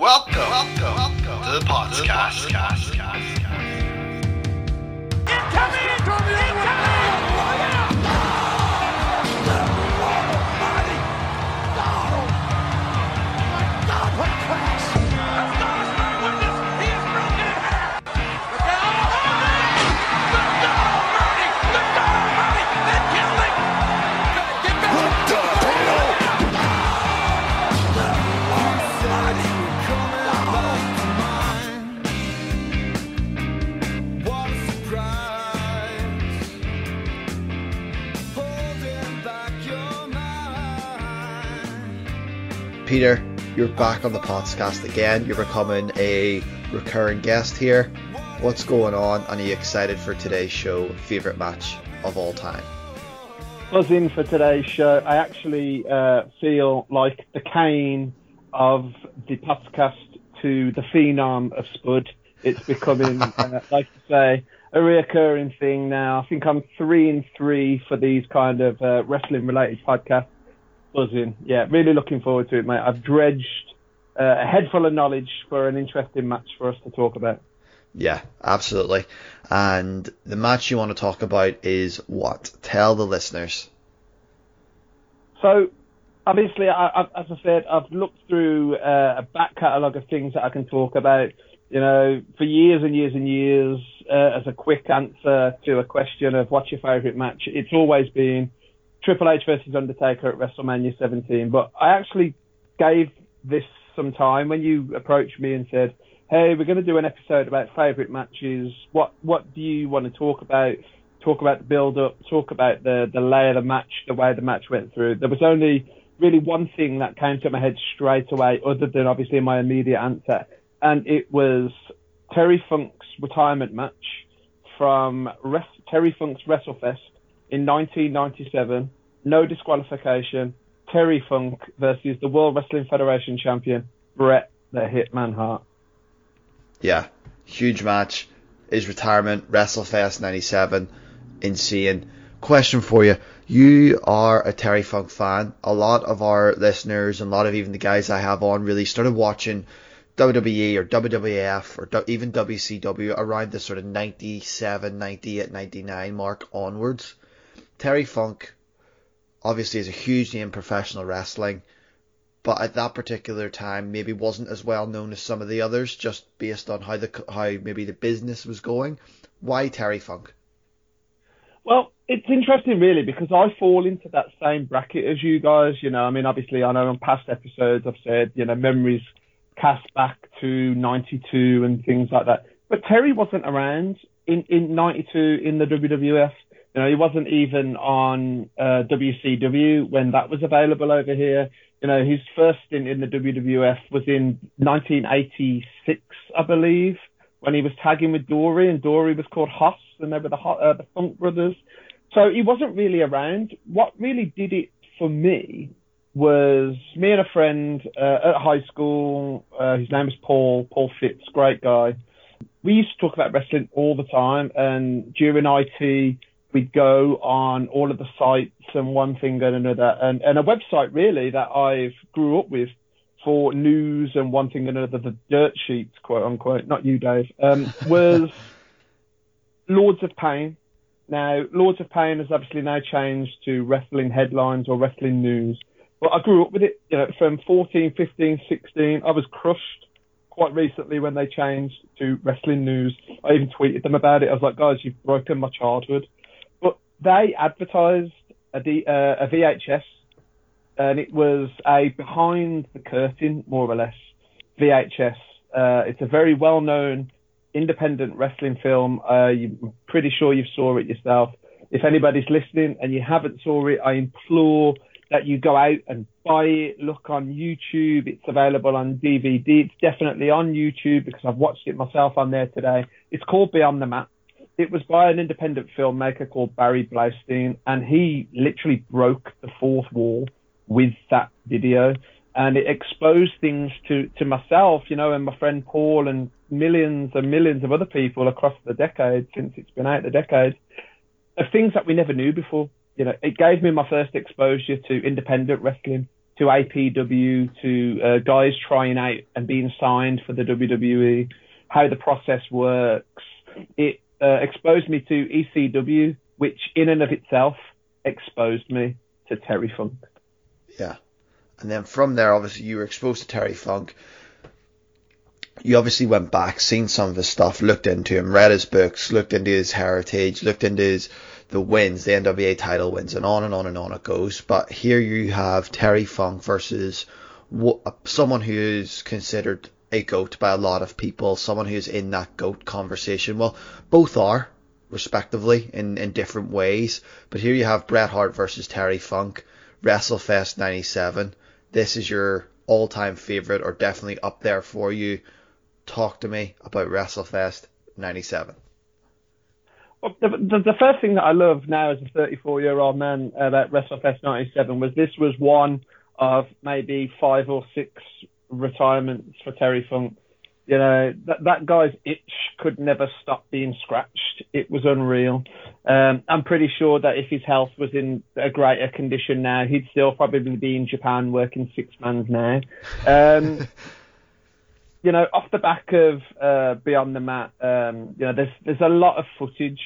Welcome, welcome, welcome to the podcast. Cast, cast, Peter, you're back on the podcast again. You're becoming a recurring guest here. What's going on? And are you excited for today's show? Favorite match of all time? Buzzing for today's show. I actually uh, feel like the Kane of the podcast to the phenom of Spud. It's becoming, uh, like I say, a reoccurring thing now. I think I'm three and three for these kind of uh, wrestling related podcasts buzzing. Yeah, really looking forward to it, mate. I've dredged uh, a head full of knowledge for an interesting match for us to talk about. Yeah, absolutely. And the match you want to talk about is what? Tell the listeners. So, obviously, I, as I said, I've looked through uh, a back catalogue of things that I can talk about. You know, for years and years and years, uh, as a quick answer to a question of what's your favourite match, it's always been Triple H versus Undertaker at WrestleMania 17. But I actually gave this some time when you approached me and said, "Hey, we're going to do an episode about favourite matches. What what do you want to talk about? Talk about the build up. Talk about the the lay of the match, the way the match went through." There was only really one thing that came to my head straight away, other than obviously my immediate answer, and it was Terry Funk's retirement match from Terry Funk's WrestleFest in 1997, no disqualification. Terry Funk versus the World Wrestling Federation champion Bret the Hitman Hart. Yeah, huge match. His retirement, WrestleFest '97, insane. Question for you: You are a Terry Funk fan. A lot of our listeners and a lot of even the guys I have on really started watching WWE or WWF or even WCW around the sort of 97, 98, 99 mark onwards. Terry Funk obviously is a huge name in professional wrestling, but at that particular time maybe wasn't as well known as some of the others, just based on how the how maybe the business was going. Why Terry Funk? Well, it's interesting really because I fall into that same bracket as you guys. You know, I mean, obviously I know on past episodes I've said you know memories cast back to '92 and things like that, but Terry wasn't around in in '92 in the WWF. You know, he wasn't even on uh, WCW when that was available over here. You know, his first stint in the WWF was in 1986, I believe, when he was tagging with Dory, and Dory was called Hoss, and they were the, uh, the Funk Brothers. So he wasn't really around. What really did it for me was me and a friend uh, at high school. Uh, his name was Paul, Paul Fitz, great guy. We used to talk about wrestling all the time, and during IT, we'd go on all of the sites and one thing and another, and, and a website really that I've grew up with for news and one thing and another, the dirt sheets, quote unquote, not you, Dave, um, was Lords of Pain. Now, Lords of Pain has obviously now changed to wrestling headlines or wrestling news, but I grew up with it, you know, from 14, 15, 16. I was crushed quite recently when they changed to wrestling news. I even tweeted them about it. I was like, guys, you've broken my childhood they advertised a, D, uh, a VHS, and it was a behind the curtain, more or less, VHS. Uh, it's a very well known independent wrestling film. Uh, I'm pretty sure you saw it yourself. If anybody's listening and you haven't saw it, I implore that you go out and buy it. Look on YouTube. It's available on DVD. It's definitely on YouTube because I've watched it myself on there today. It's called Beyond the Mat it was by an independent filmmaker called Barry Blaustein, and he literally broke the fourth wall with that video, and it exposed things to to myself, you know, and my friend Paul, and millions and millions of other people across the decade since it's been out the decade of things that we never knew before. You know, it gave me my first exposure to independent wrestling, to APW to uh, guys trying out and being signed for the WWE, how the process works. It uh, exposed me to ECW, which in and of itself exposed me to Terry Funk. Yeah. And then from there, obviously, you were exposed to Terry Funk. You obviously went back, seen some of his stuff, looked into him, read his books, looked into his heritage, looked into his the wins, the NWA title wins, and on and on and on it goes. But here you have Terry Funk versus someone who is considered a goat by a lot of people, someone who's in that goat conversation. Well, both are, respectively, in, in different ways. But here you have Bret Hart versus Terry Funk, WrestleFest 97. This is your all time favourite, or definitely up there for you. Talk to me about WrestleFest 97. Well, the, the, the, first thing that I love now as a 34 year old man about WrestleFest 97 was this was one of maybe five or six retirements for Terry Funk. You know, that, that guy's itch could never stop being scratched. It was unreal. Um, I'm pretty sure that if his health was in a greater condition now, he'd still probably be in Japan working six mans now. Um, you know, off the back of uh, Beyond the Mat, um, you know, there's there's a lot of footage,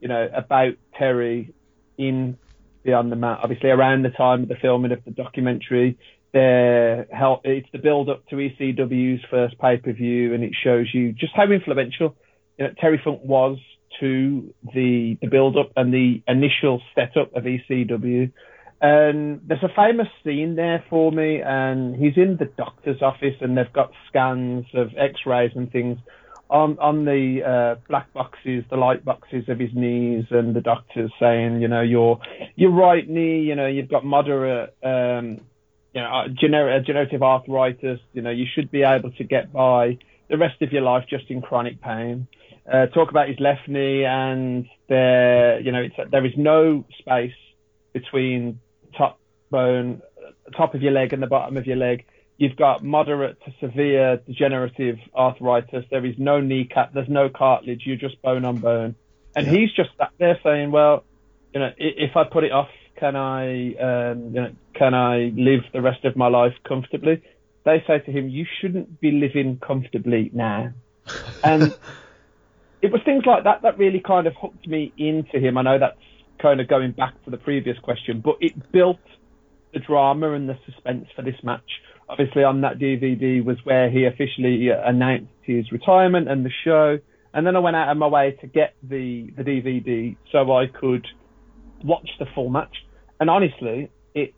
you know, about Terry in Beyond the Mat. Obviously, around the time of the filming of the documentary, there help it's the build up to ECW's first pay per view, and it shows you just how influential you know, Terry Funk was to the the build up and the initial setup of ECW. And there's a famous scene there for me, and he's in the doctor's office, and they've got scans of X-rays and things on on the uh, black boxes, the light boxes of his knees, and the doctor's saying, you know, your your right knee, you know, you've got moderate, um, you know, uh, gener- degenerative arthritis. You know, you should be able to get by the rest of your life just in chronic pain. Uh, talk about his left knee, and there, you know, it's, there is no space between top bone, top of your leg and the bottom of your leg. You've got moderate to severe degenerative arthritis. There is no kneecap. There's no cartilage. You're just bone on bone. And yeah. he's just sat there saying, well, you know, if I put it off, can I, um, you know, can I live the rest of my life comfortably? They say to him, you shouldn't be living comfortably now. And it was things like that that really kind of hooked me into him. I know that's kind of going back to the previous question, but it built the drama and the suspense for this match. Obviously, on that DVD was where he officially uh, announced his retirement and the show. And then I went out of my way to get the, the DVD so I could watch the full match. And honestly, it's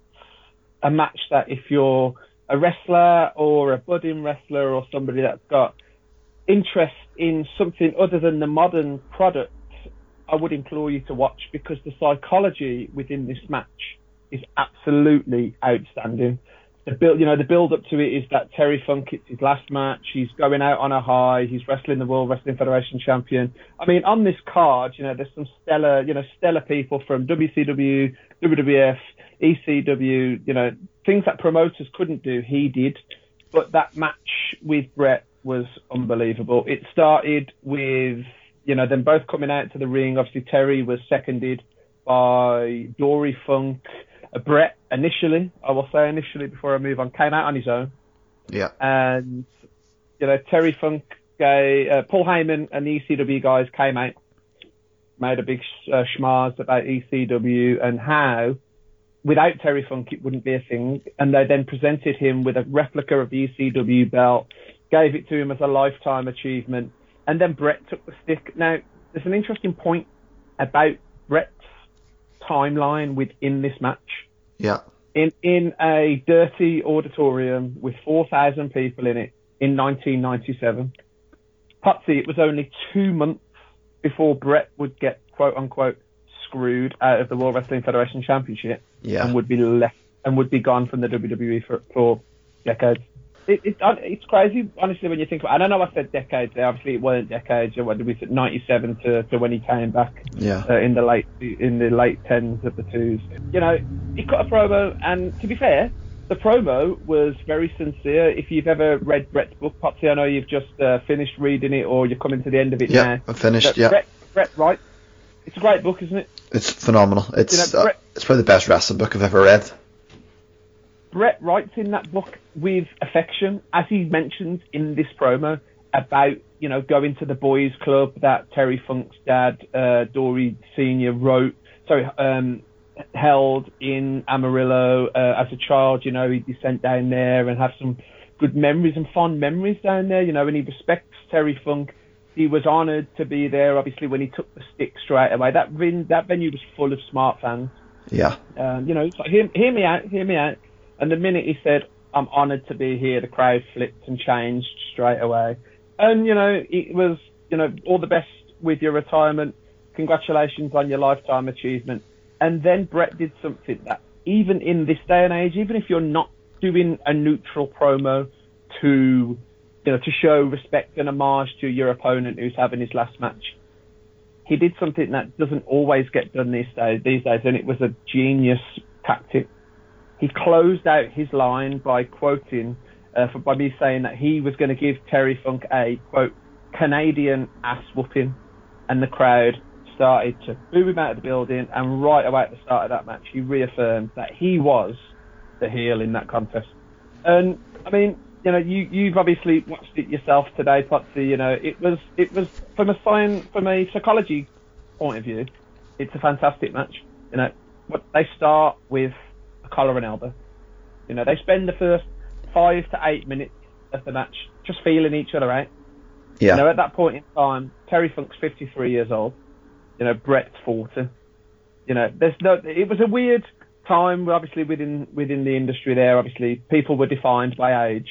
a match that if you're a wrestler or a budding wrestler or somebody that's got interest in something other than the modern product I would implore you to watch because the psychology within this match is absolutely outstanding. The build, you know, the build up to it is that Terry Funk, it's his last match. He's going out on a high. He's wrestling the World Wrestling Federation champion. I mean, on this card, you know, there's some stellar, you know, stellar people from WCW, WWF, ECW, you know, things that promoters couldn't do, he did. But that match with Bret was unbelievable. It started with you know, them both coming out to the ring. Obviously, Terry was seconded by Dory Funk. Uh, Bret initially, I will say initially before I move on, came out on his own. Yeah. And, you know, Terry Funk, uh, Paul Heyman and the ECW guys came out, made a big uh, schmaz about ECW and how without Terry Funk it wouldn't be a thing. And they then presented him with a replica of the ECW belt, gave it to him as a lifetime achievement and then Bret took the stick. Now, there's an interesting point about Bret's timeline within this match. Yeah. In in a dirty auditorium with 4,000 people in it in 1997. Potsy, it was only two months before Bret would get quote unquote screwed out of the World Wrestling Federation Championship yeah. and would be left and would be gone from the WWE for, for decades it, it, it's crazy, honestly, when you think about. It. I don't know. I said decades. There, obviously, it weren't decades. What did we say? Ninety-seven to, to when he came back. Yeah. Uh, in the late in the late tens of the twos. You know, he cut a promo, and to be fair, the promo was very sincere. If you've ever read Bret's book, Potsy, I know you've just uh, finished reading it, or you're coming to the end of it yeah, now. I'm finished. yeah. Bret, Bret, right? It's a great book, isn't it? It's phenomenal. It's you know, Bret, uh, it's probably the best wrestling book I've ever read Bret writes in that book with affection, as he mentions in this promo about you know going to the boys' club that Terry Funk's dad, uh, Dory Senior, wrote. Sorry, um, held in Amarillo uh, as a child. You know, he'd be sent down there and have some good memories and fond memories down there. You know, and he respects Terry Funk. He was honoured to be there. Obviously, when he took the stick straight away, that ven- that venue was full of smart fans. Yeah. Um, you know, it's like, hear, hear me out, hear me out. And the minute he said, I'm honoured to be here, the crowd flipped and changed straight away. And, you know, it was, you know, all the best with your retirement. Congratulations on your lifetime achievement. And then Bret did something that, even in this day and age, even if you're not doing a neutral promo to, you know, to show respect and homage to your opponent who's having his last match, he did something that doesn't always get done these days, these days, and it was a genius tactic. He closed out his line by quoting, uh, for, by me saying that he was going to give Terry Funk a quote Canadian ass whooping, and the crowd started to boo him out of the building. And right away at the start of that match, he reaffirmed that he was the heel in that contest. And I mean, you know, you you've obviously watched it yourself today, Potsy. You know, it was it was from a science from a psychology point of view, it's a fantastic match. You know, what they start with a collar and elbow. You know, they spend the first five to eight minutes of the match just feeling each other out. Yeah. You know, at that point in time, Terry Funk's 53 years old. You know, Bret's 40. You know, there's no. It was a weird time, obviously within within the industry. There, obviously, people were defined by age.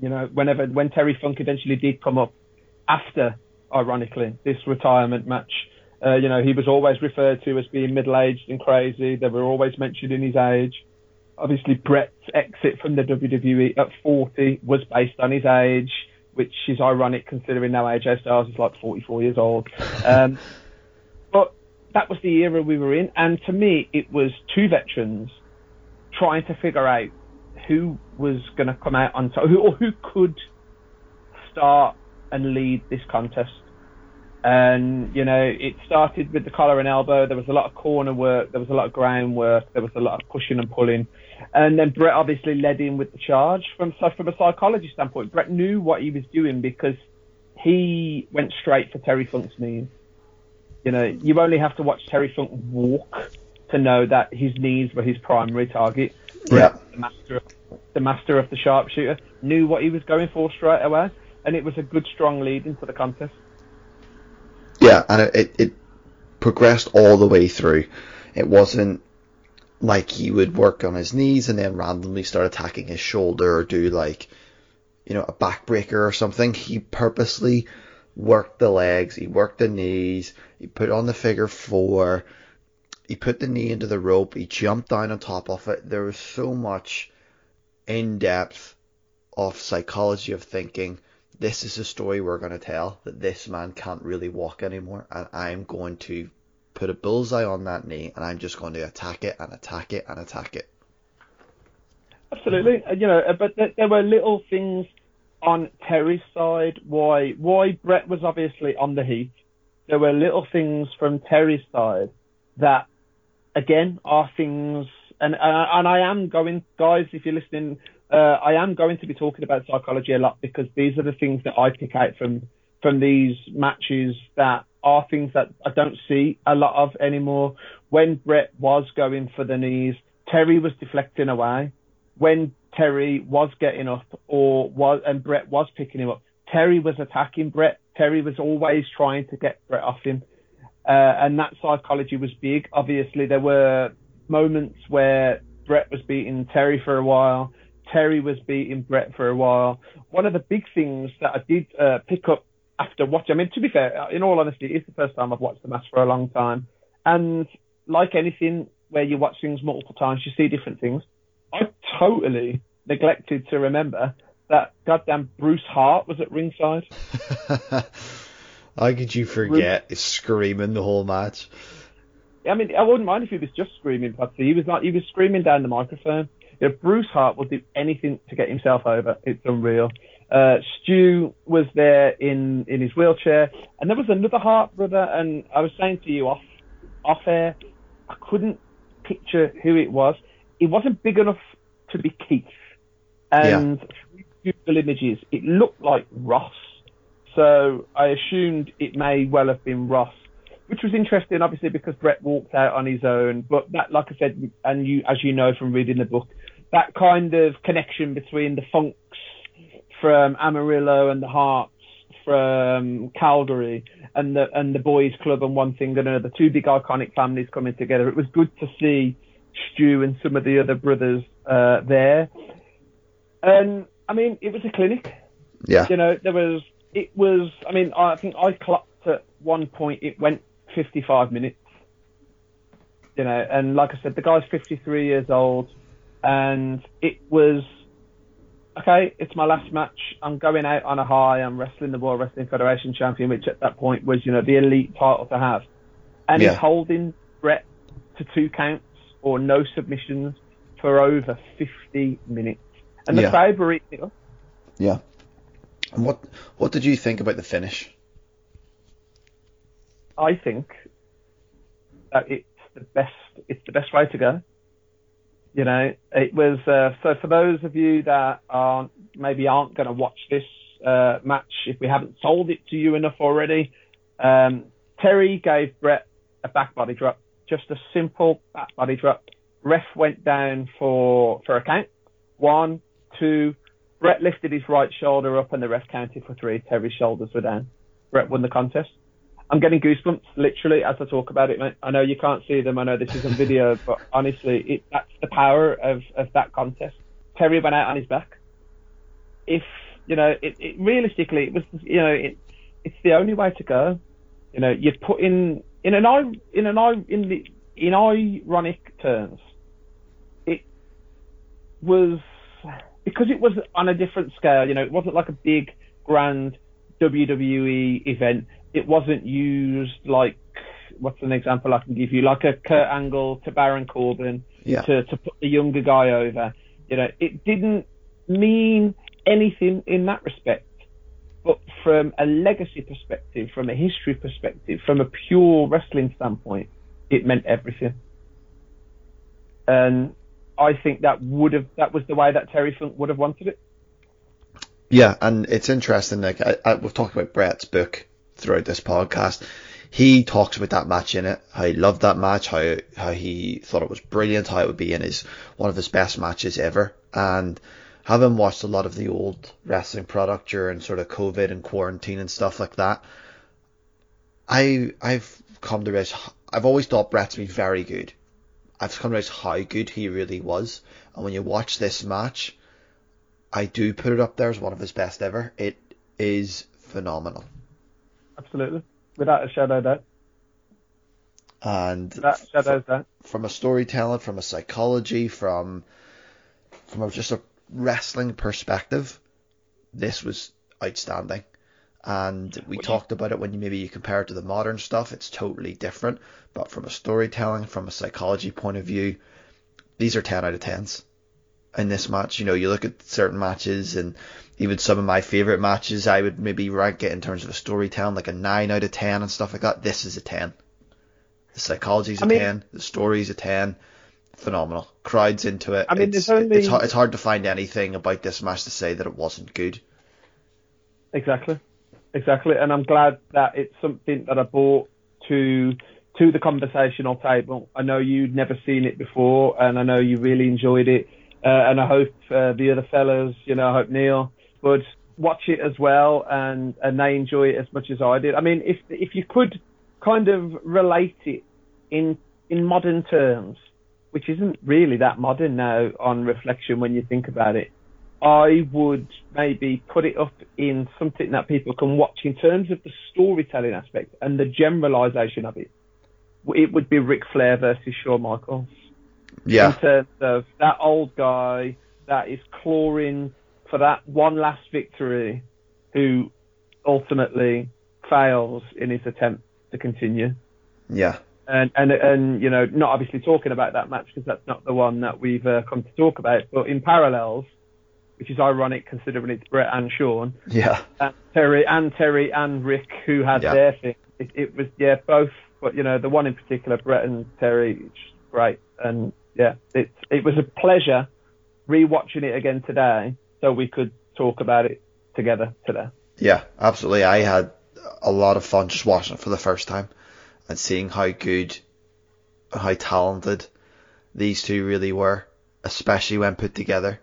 You know, whenever when Terry Funk eventually did come up after, ironically, this retirement match, uh, you know, he was always referred to as being middle-aged and crazy. They were always mentioning his age. Obviously, Bret's exit from the WWE at 40 was based on his age, which is ironic considering now AJ Styles is like 44 years old. Um, but that was the era we were in, and to me, it was two veterans trying to figure out who was going to come out on top, who, or who could start and lead this contest. And, you know, it started with the collar and elbow. There was a lot of corner work. There was a lot of ground work. There was a lot of pushing and pulling. And then Bret obviously led in with the charge. From, from a psychology standpoint, Bret knew what he was doing because he went straight for Terry Funk's knees. You know, you only have to watch Terry Funk walk to know that his knees were his primary target. Yeah. The master, the master of the sharpshooter knew what he was going for straight away, and it was a good, strong lead into the contest. Yeah, and it, it, it progressed all the way through. It wasn't like he would work on his knees and then randomly start attacking his shoulder or do like, you know, a backbreaker or something. He purposely worked the legs, he worked the knees, he put on the figure four, he put the knee into the rope, he jumped down on top of it. There was so much in depth of psychology of thinking this is a story we're going to tell that this man can't really walk anymore and I'm going to put a bullseye on that knee and I'm just going to attack it and attack it and attack it. Absolutely, you know, uh, but th- there were little things on Terry's side why why Bret was obviously on the heat. There were little things from Terry's side that, again, are things, and and, I am going, guys, if you're listening, uh, I am going to be talking about psychology a lot because these are the things that I pick out from from these matches that are things that I don't see a lot of anymore. When Bret was going for the knees, Terry was deflecting away. When Terry was getting up or was and Bret was picking him up, Terry was attacking Bret. Terry was always trying to get Bret off him. Uh, and that psychology was big. Obviously, there were moments where Bret was beating Terry for a while. Terry was beating Bret for a while. One of the big things that I did uh, pick up after watching, I mean, to be fair, in all honesty, it's the first time I've watched the match for a long time. And like anything where you watch things multiple times, you see different things. I totally neglected to remember that goddamn Bruce Hart was at ringside. How could you forget screaming the whole match? I mean, I wouldn't mind if he was just screaming, but He was not. He was screaming down the microphone. You know, Bruce Hart will do anything to get himself over. It's unreal. Uh, Stu was there in, in his wheelchair, and there was another Hart brother. And I was saying to you off off air, I couldn't picture who it was. It wasn't big enough to be Keith. And yeah. Google images, it looked like Ross. So I assumed it may well have been Ross, which was interesting, obviously, because Bret walked out on his own. But that, like I said, and you, as you know from reading the book, that kind of connection between the Funks from Amarillo and the Harts from Calgary and the and the boys club and one thing and another, two big iconic families coming together. It was good to see Stu and some of the other brothers uh, there. And I mean, it was a clinic. Yeah. You know, there was it was. I mean, I think I clocked at one point. It went 55 minutes. You know, and like I said, the guy's 53 years old, and it was okay, it's my last match. I'm going out on a high. I'm wrestling the World Wrestling Federation champion, which at that point was, you know, the elite title to have. And yeah. he's holding Bret to two counts or no submissions for over 50 minutes. And the yeah. Sabre eating it up. Yeah. And what what did you think about the finish? I think that it's the best it's the best way to go. You know, it was uh, so for those of you that aren't maybe aren't going to watch this uh, match if we haven't sold it to you enough already. Um, Terry gave Bret a back body drop, just a simple back body drop. Ref went down for for a count. One, two. Bret lifted his right shoulder up and the ref counted for three. Terry's shoulders were down. Bret won the contest. I'm getting goosebumps literally as I talk about it, mate. I know you can't see them. I know this isn't video, but honestly, it, that's the power of, of that contest. Terry went out on his back. If you know, it, it realistically, it was you know, it, it's the only way to go. You know, you put in in an eye, in an in the in ironic terms, it was because it was on a different scale. You know, it wasn't like a big grand WWE event it wasn't used like what's an example I can give you like a Kurt Angle to Baron Corbin yeah. to to put the younger guy over. You know, it didn't mean anything in that respect. But from a legacy perspective, from a history perspective, from a pure wrestling standpoint, it meant everything. And I think that would have that was the way that Terry Funk would have wanted it. Yeah, and it's interesting. Like I, I, we've talked about Bret's book throughout this podcast. He talks about that match in it, how he loved that match, how how he thought it was brilliant, how it would be in his one of his best matches ever. And having watched a lot of the old wrestling product during sort of COVID and quarantine and stuff like that, I I've come to realize I've always thought Bret's been very good. I've just come to realize how good he really was. And when you watch this match, I do put it up there as one of his best ever. It is phenomenal absolutely, without a shadow of doubt. And without a shadow doubt. from a storytelling, from a psychology, from from a, just a wrestling perspective, this was outstanding. And we talked about it when you maybe you compare it to the modern stuff, it's totally different. But from a storytelling, from a psychology point of view, these are ten out of tens in this match. You know, you look at certain matches and even some of my favorite matches, I would maybe rank it in terms of a storytelling, like a nine out of ten and stuff like that. This is a ten. The psychology's a I mean, ten. The story's a ten. Phenomenal. Crowds into it. I mean, it's, only... it's, it's hard to find anything about this match to say that it wasn't good. Exactly, exactly, and I'm glad that it's something that I brought to to the conversational table. I know you'd never seen it before, and I know you really enjoyed it. Uh, and I hope uh, the other fellas, you know, I hope Neil would watch it as well and and they enjoy it as much as I did. I mean, if if you could kind of relate it in in modern terms, which isn't really that modern now on reflection when you think about it, I would maybe put it up in something that people can watch in terms of the storytelling aspect and the generalization of it. It would be Ric Flair versus Shawn Michaels. Yeah. In terms of that old guy that is clawing for that one last victory, who ultimately fails in his attempt to continue. Yeah. And and and you know, not obviously talking about that match because that's not the one that we've uh, come to talk about, but in parallels, which is ironic considering it's Bret and Shawn. Yeah. And Terry and Terry and Ric who had yeah. their thing. It, it, was yeah both, but you know the one in particular, Bret and Terry, it's great. And yeah, it it was a pleasure rewatching it again today so we could talk about it together today. Yeah, absolutely. I had a lot of fun just watching it for the first time and seeing how good, how talented these two really were, especially when put together.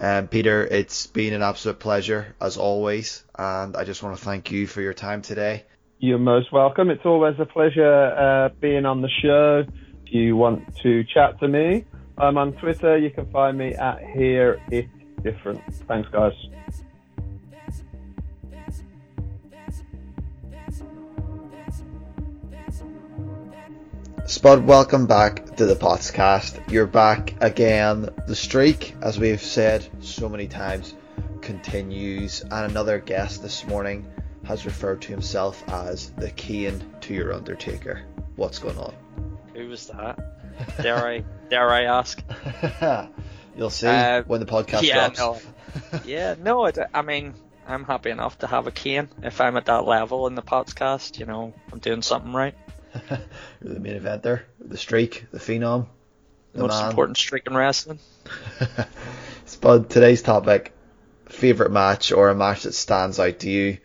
Um, Peter, it's been an absolute pleasure as always, and I just want to thank you for your time today. You're most welcome. It's always a pleasure uh, being on the show. If you want to chat to me, I'm on Twitter. You can find me at Here It's Different. Thanks, guys. Spud, welcome back to the podcast. You're back again. The streak, as we've said so many times, continues, and another guest this morning has referred to himself as the Kane to your Undertaker. What's going on? Who was that? Dare I dare I ask? You'll see Uh, when the podcast yeah, drops. no, yeah, no. I, I mean, I'm happy enough to have a Kane if I'm at that level in the podcast. You know, I'm doing something right. The main event there. the streak, the phenom, the Most man. important streak in wrestling. Spud, today's topic, favorite match or a match that stands out to you.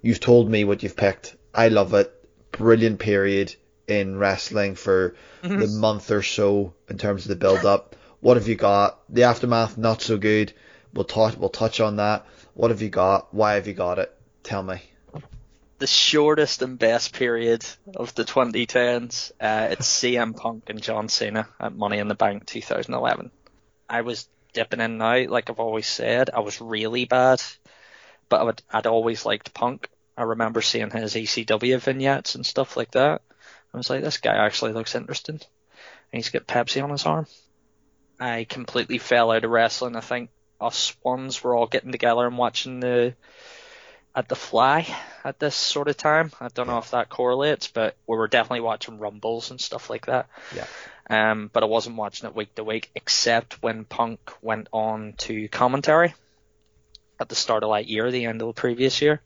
You've told me what you've picked. I love it. Brilliant period in wrestling for mm-hmm. the month or so in terms of the build up. What have you got? The aftermath, not so good. We'll touch we'll touch on that. What have you got? Why have you got it? Tell me. The shortest and best period of the 2010s. Uh, it's CM Punk and John Cena at Money in the Bank 2011. I was dipping in and out, like I've always said. I was really bad, but I would, I'd always liked Punk. I remember seeing his ECW vignettes and stuff like that. I was like, this guy actually looks interesting. And he's got Pepsi on his arm. I completely fell out of wrestling. I think us ones were all getting together and watching the at the fly at this sort of time. I don't know if that correlates, but we were definitely watching rumbles and stuff like that. Yeah. Um, but I wasn't watching it week to week, except when Punk went on to commentary at the start of that year, the end of the previous year.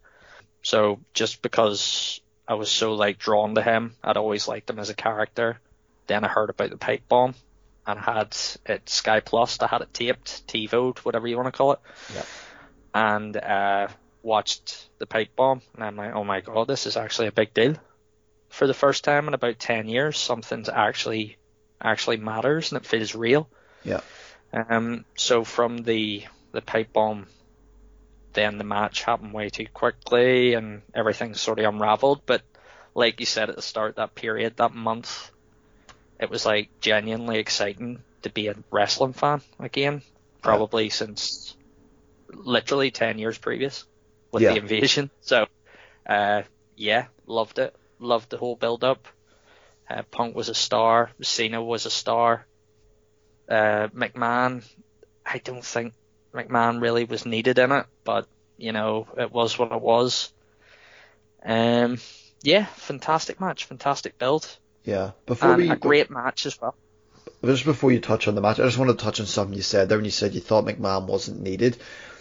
So just because I was so like drawn to him, I'd always liked him as a character. Then I heard about the pipe bomb and had it Sky Plus. I had it taped, TiVoed, whatever you want to call it. Yeah. And uh, watched the pipe bomb, and I'm like, oh my god, this is actually a big deal. For the first time in about ten years, something's actually actually matters and it feels real. Yeah. Um. So from the the pipe bomb, then the match happened way too quickly, and everything sort of unraveled. But like you said at the start, that period, that month, it was like genuinely exciting to be a wrestling fan again. Probably since literally ten years previous with Yeah. the invasion. So, uh, yeah, loved it. Loved the whole build up. Uh, Punk was a star. Cena was a star. Uh, McMahon, I don't think McMahon really was needed in it, but you know it was what it was. Um, yeah, fantastic match, fantastic build, Yeah. Before and we a great match as well. just before you touch on the match, I just want to touch on something you said there when you said you thought McMahon wasn't needed.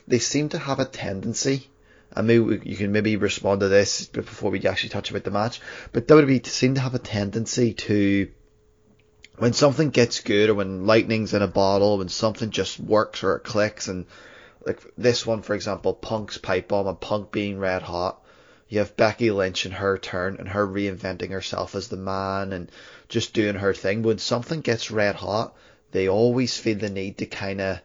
They seem to have a tendency, and maybe you can maybe respond to this before we actually touch about the match. But WWE seem to have a tendency to, when something gets good or when lightning's in a bottle, when something just works or it clicks, and like this one, for example, Punk's pipe bomb and Punk being red hot. You have Becky Lynch and her turn and her reinventing herself as the man and just doing her thing. When something gets red hot, they always feel the need to kind of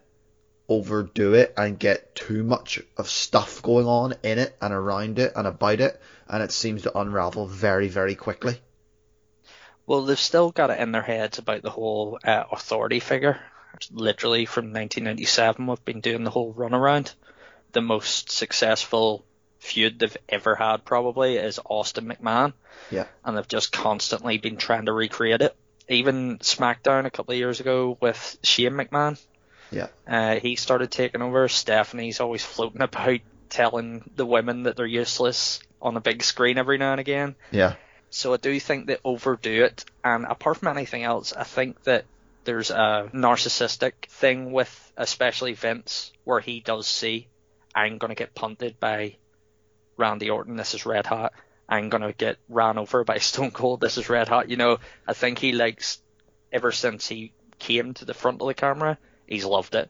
overdo it and get too much of stuff going on in it and around it and about it, and it seems to unravel very, very quickly. Well, they've still got it in their heads about the whole uh, authority figure. Literally from 1997, we've been doing the whole runaround. The most successful feud they've ever had probably is Austin McMahon, Yeah, and they've just constantly been trying to recreate it. Even SmackDown a couple of years ago with Shane McMahon, yeah, uh, he started taking over. Stephanie's always floating about telling the women that they're useless on a big screen every now and again. yeah, So I do think they overdo it, and apart from anything else, I think that there's a narcissistic thing with especially Vince where he does see I'm gonna get punted by Randy Orton, this is red hot. I'm gonna get ran over by Stone Cold, this is red hot. You know, I think he likes ever since he came to the front of the camera, he's loved it,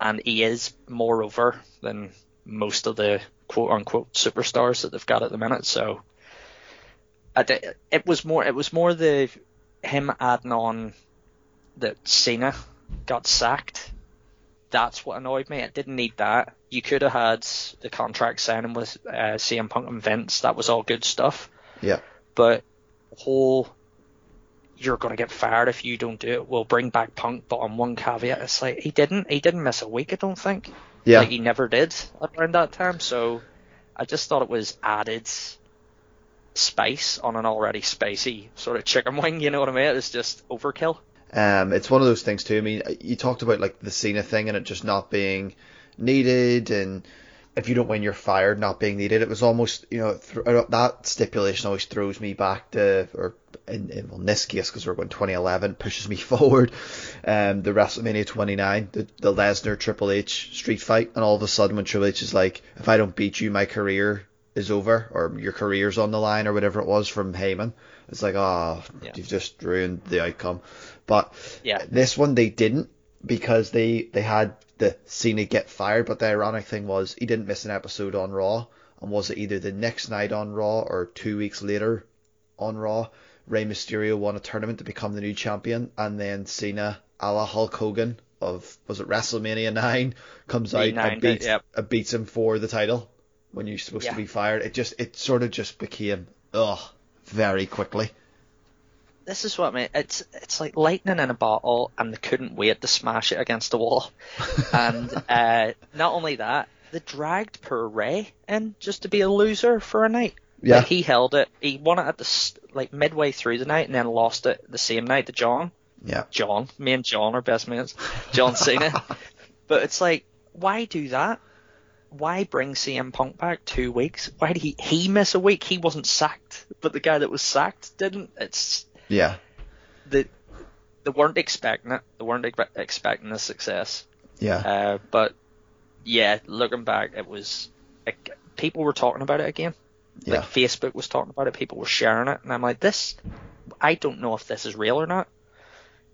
and he is more over than most of the quote unquote superstars that they've got at the minute. So it was more it was more the him adding on that Cena got sacked. That's what annoyed me. It didn't need that. You could have had the contract signing with uh, CM Punk and Vince. That was all good stuff. Yeah. But whole you're going to get fired if you don't do it. We'll bring back Punk, but on one caveat, it's like he didn't. He didn't miss a week. I don't think. Yeah. Like he never did around that time. So I just thought it was added spice on an already spicy sort of chicken wing. You know what I mean? It was just overkill. Um, it's one of those things too. I mean, you talked about like the Cena thing and it just not being needed, and if you don't win, you're fired, not being needed. It was almost, you know, th- that stipulation always throws me back to, or in, in, well, in this case, because we're going 2011, pushes me forward. Um, the WrestleMania 29, the, the Lesnar Triple H street fight, and all of a sudden when Triple H is like, if I don't beat you, my career is over, or your career's on the line, or whatever it was from Heyman. It's like, oh, Yeah. you've just ruined the outcome. But Yeah. this one they didn't because they they had the Cena get fired. But the ironic thing was he didn't miss an episode on Raw, and was it either the next night on Raw or two weeks later on Raw? Rey Mysterio won a tournament to become the new champion, and then Cena, a la Hulk Hogan of was it WrestleMania nine, comes out and beats yep. beats him for the title when you're supposed Yeah. to be fired. It just it sort of just became ugh very quickly. This is what I mean. It's it's like lightning in a bottle, and they couldn't wait to smash it against the wall. and uh, not only that, they dragged poor Rey in just to be a loser for a night. Yeah. Like, he held it. He won it at the like midway through the night, and then lost it the same night to John. Yeah. John, me and John are best mates. John Cena. but it's like, why do that? Why bring CM Punk back two weeks? Why did he he miss a week? He wasn't sacked, but the guy that was sacked didn't. It's Yeah. the they weren't expecting it. They weren't expe- expecting the success. Yeah. Uh, but yeah, looking back, it was like, people were talking about it again. Yeah. Like Facebook was talking about it, people were sharing it, and I'm like, this. I don't know if this is real or not.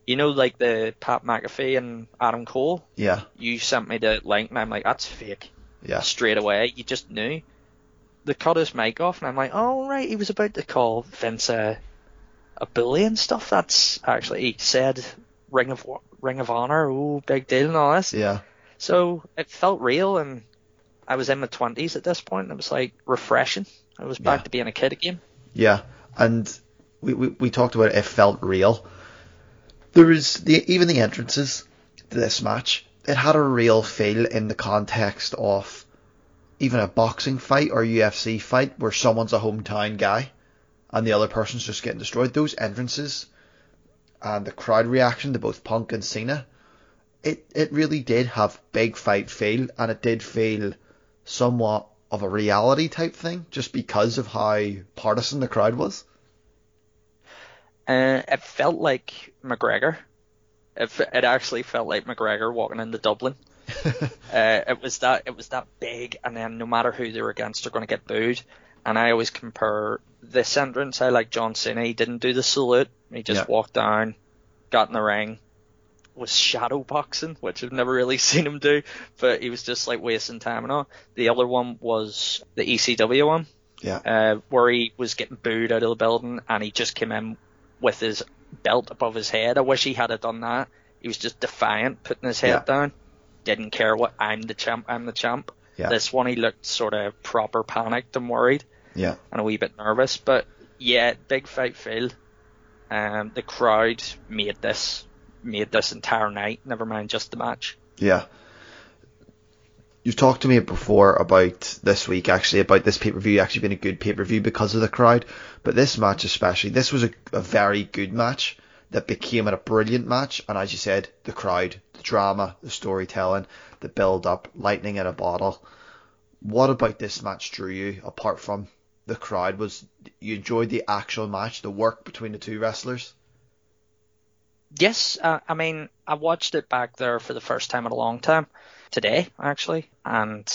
You know, like the Pat McAfee and Adam Cole. Yeah. You sent me the link, and I'm like, that's fake. Yeah. Straight away, you just knew. They cut his mic off, and I'm like, oh right, he was about to call Vince a, a bully and stuff. That's actually he said Ring of Ring of Honor, ooh, big deal and all this. Yeah. So it felt real, and I was in my twenties at this point. And it was like refreshing. I was back Yeah. to being a kid again. Yeah, and we, we, we talked about it, it felt real. There was the even the entrances to this match. It had a real feel in the context of even a boxing fight or UFC fight where someone's a hometown guy and the other person's just getting destroyed. Those entrances and the crowd reaction to both Punk and Cena, it it really did have big fight feel and it did feel somewhat of a reality type thing just because of how partisan the crowd was. Uh, it felt like McGregor. It, it actually felt like McGregor walking into Dublin. Uh, it was that it was that big, and then no matter who they were against, they're going to get booed. And I always compare this entrance. I like John Cena. He didn't do the salute. He just Yeah. walked down, got in the ring, was shadow boxing, which I've never really seen him do. But he was just like wasting time and all. The other one was the ECW one Yeah. uh, where he was getting booed out of the building and he just came in with his belt above his head. I wish he had done that. He was just defiant, putting his head Yeah. down. Didn't care what I'm the champ, I'm the champ. Yeah. This one he looked sort of proper panicked and worried Yeah. and a wee bit nervous. But yeah, big fight feel. Um, the crowd made this made this entire night. Never mind just the match. Yeah. You've talked to me before about this week, actually, about this pay per view actually being a good pay per view because of the crowd. But this match, especially, this was a, a very good match that became a brilliant match. And as you said, the crowd, the drama, the storytelling, the build up, lightning in a bottle. What about this match drew you apart from the crowd? Was you enjoyed the actual match, the work between the two wrestlers? Yes, uh, I mean, I watched it back there for the first time in a long time today, actually, and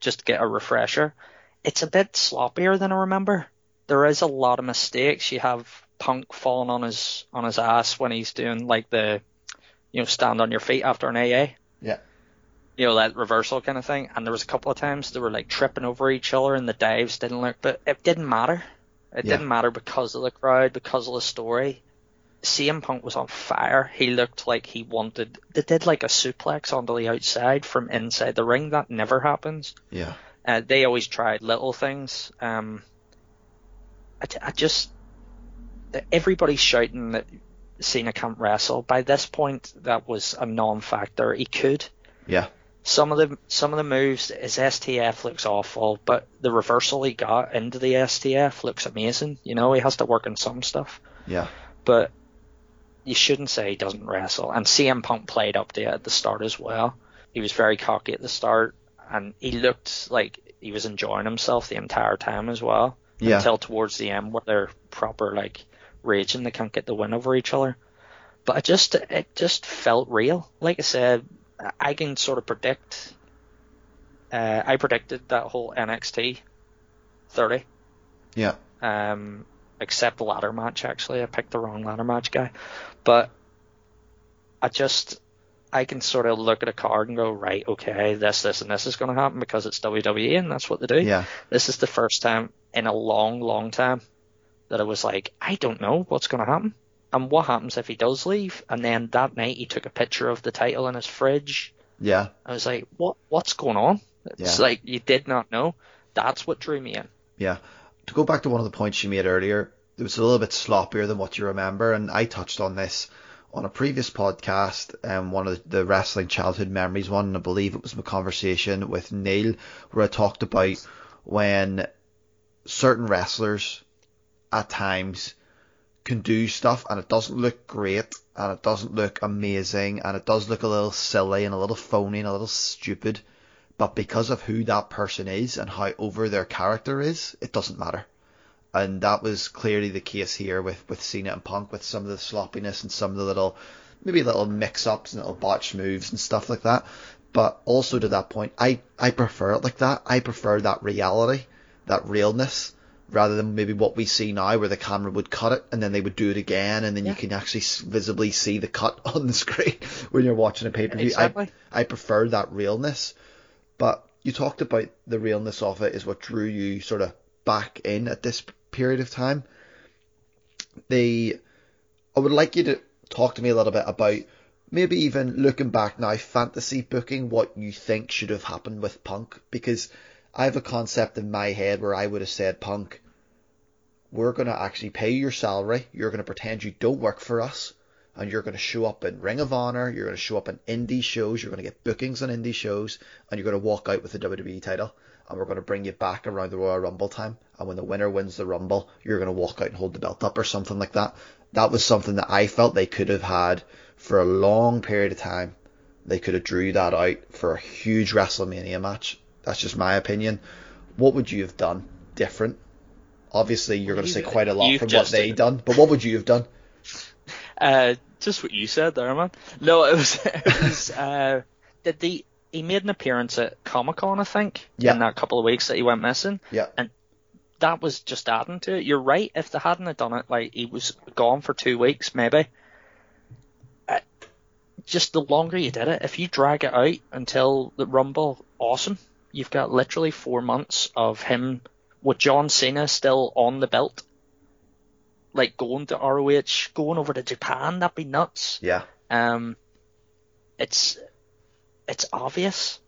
just to get a refresher. It's a bit sloppier than I remember. There is a lot of mistakes. You have Punk falling on his on his ass when he's doing like the, you know, stand on your feet after an AA. Yeah. You know, that reversal kind of thing. And there was a couple of times they were like tripping over each other and the dives didn't look, but it didn't matter. It Yeah. didn't matter because of the crowd, because of the story. CM Punk was on fire. He looked like he wanted. They did like a suplex onto the outside from inside the ring. That never happens. Yeah. Uh, they always tried little things. Um, I, I just everybody's shouting that Cena can't wrestle. By this point, that was a non-factor. He could. Yeah. Some of the some of the moves, his STF looks awful, but the reversal he got into the STF looks amazing. You know, he has to work on some stuff, Yeah. but you shouldn't say he doesn't wrestle. And CM Punk played up to it at the start as well. He was very cocky at the start, and he looked like he was enjoying himself the entire time as well. Yeah. Until towards the end, where they're proper like raging, they can't get the win over each other. But it just it just felt real. Like I said, I can sort of predict. Uh, I predicted that whole NXT 30 Yeah. um, except the ladder match. Actually, I picked the wrong ladder match guy, but I just I can sort of look at a card and go, right, okay, this, this, and this is going to happen because it's WWE and that's what they do. Yeah. This is the first time in a long, long time that I was like, I don't know what's going to happen. And what happens if he does leave? And then that night he took a picture of the title in his fridge. Yeah. I was like, what? What's going on? It's Yeah. like you did not know. That's what drew me in. Yeah. To go back to one of the points you made earlier, it was a little bit sloppier than what you remember, and I touched on this on a previous podcast, um, one of the wrestling childhood memories one, and I believe it was my conversation with Neil, where I talked about when certain wrestlers at times can do stuff and it doesn't look great and it doesn't look amazing and it does look a little silly and a little phony and a little stupid but because of who that person is and how over their character is, it doesn't matter. And that was clearly the case here with, with Cena and Punk, with some of the sloppiness and some of the little, maybe little mix-ups and little botch moves and stuff like that. But also to that point, I, I prefer it like that. I prefer that reality, that realness, rather than maybe what we see now where the camera would cut it and then they would do it again and then you can actually visibly see the cut on the screen when you're watching a pay-per-view. Exactly. I, I prefer that realness. But you talked about the realness of it is what drew you sort of back in at this period of time. The I would like you to talk to me a little bit about maybe even looking back now, fantasy booking, what you think should have happened with Punk, because I have a concept in my head where I would have said, Punk, we're going to actually pay your salary, you're going to pretend you don't work for us, and you're going to show up in Ring of Honor, you're going to show up in indie shows, you're going to get bookings on indie shows, and you're going to walk out with the WWE title, and we're going to bring you back around the Royal Rumble time, and when the winner wins the Rumble, you're going to walk out and hold the belt up or something like that. That was something that I felt they could have had for a long period of time. They could have drew that out for a huge WrestleMania match. That's just my opinion. What would you have done different? Obviously, you're going to say quite a lot from what they done, but what would you have done? Uh, just what you said there, man. No, it was, it was, uh, did the, he made an appearance at Comic Con, I think, Yeah. in that couple of weeks that he went missing. Yeah. And that was just adding to it. You're right. If they hadn't have done it, like he was gone for two weeks, maybe. Uh, just the longer you did it, if you drag it out until the Rumble, awesome. You've got literally four months of him with John Cena still on the belt. Like going to ROH, going over to Japan, that'd be nuts. Yeah. Um, it's it's obvious,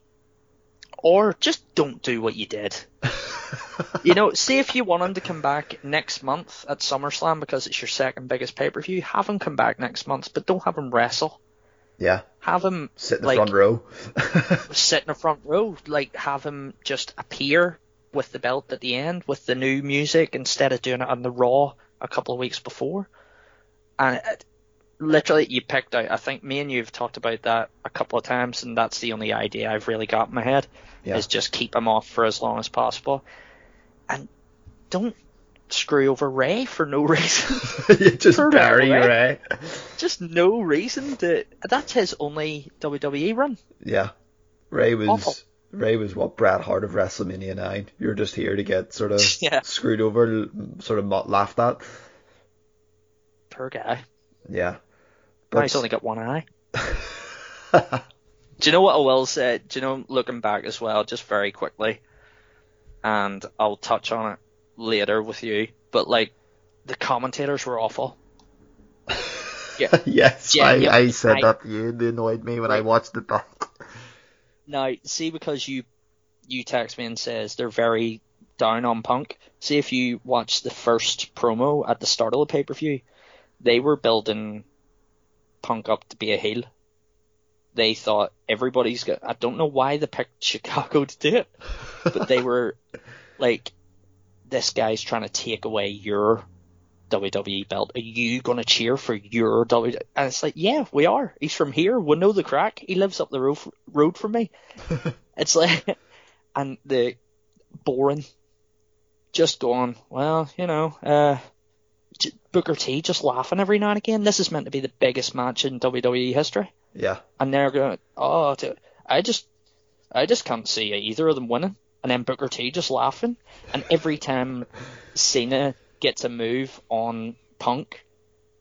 or just don't do what you did. you know, say if you want him to come back next month at SummerSlam because it's your second biggest pay per view, have him come back next month, but don't have him wrestle. Yeah. Have him Sit in the like front row. sit in the front row, like have him just appear with the belt at the end with the new music instead of doing it on the Raw a couple of weeks before. And it, literally, you picked out. I think me and you have talked about that a couple of times, and that's the only idea I've really got in my head Yeah. is just keep him off for as long as possible, and don't screw over Rey for no reason. just it bury away. Rey. just no reason to. That's his only WWE run. Yeah. Rey was Awful. Rey was what Bret Hart of WrestleMania nine. You're just here to get sort of Yeah. screwed over, sort of laughed at. Poor guy. Yeah. Now he's only got one eye. Do you know what I will say? Do you know, looking back as well, just very quickly, and I'll touch on it later with you, but like, the commentators were awful. Yeah. yes, Yeah, I, yeah, I said I- that to you. They annoyed me when I watched it back. Now, see, because you you text me and says they're very down on Punk. See, if you watch the first promo at the start of the pay per view, they were building Punk up to be a heel. They thought everybody's got. I don't know why they picked Chicago to do it, but they were like, this guy's trying to take away your WWE belt. Are you going to cheer for your WWE? And it's like, yeah, we are. He's from here. We know the crack. He lives up the road, road from me. it's like, and the boring, just going, well, you know, uh, Booker T just laughing every now and again. This is meant to be the biggest match in WWE history. yeah. And they're going, oh, I just, I just can't see either of them winning. And then Booker T just laughing. And every time Cena gets a move on Punk,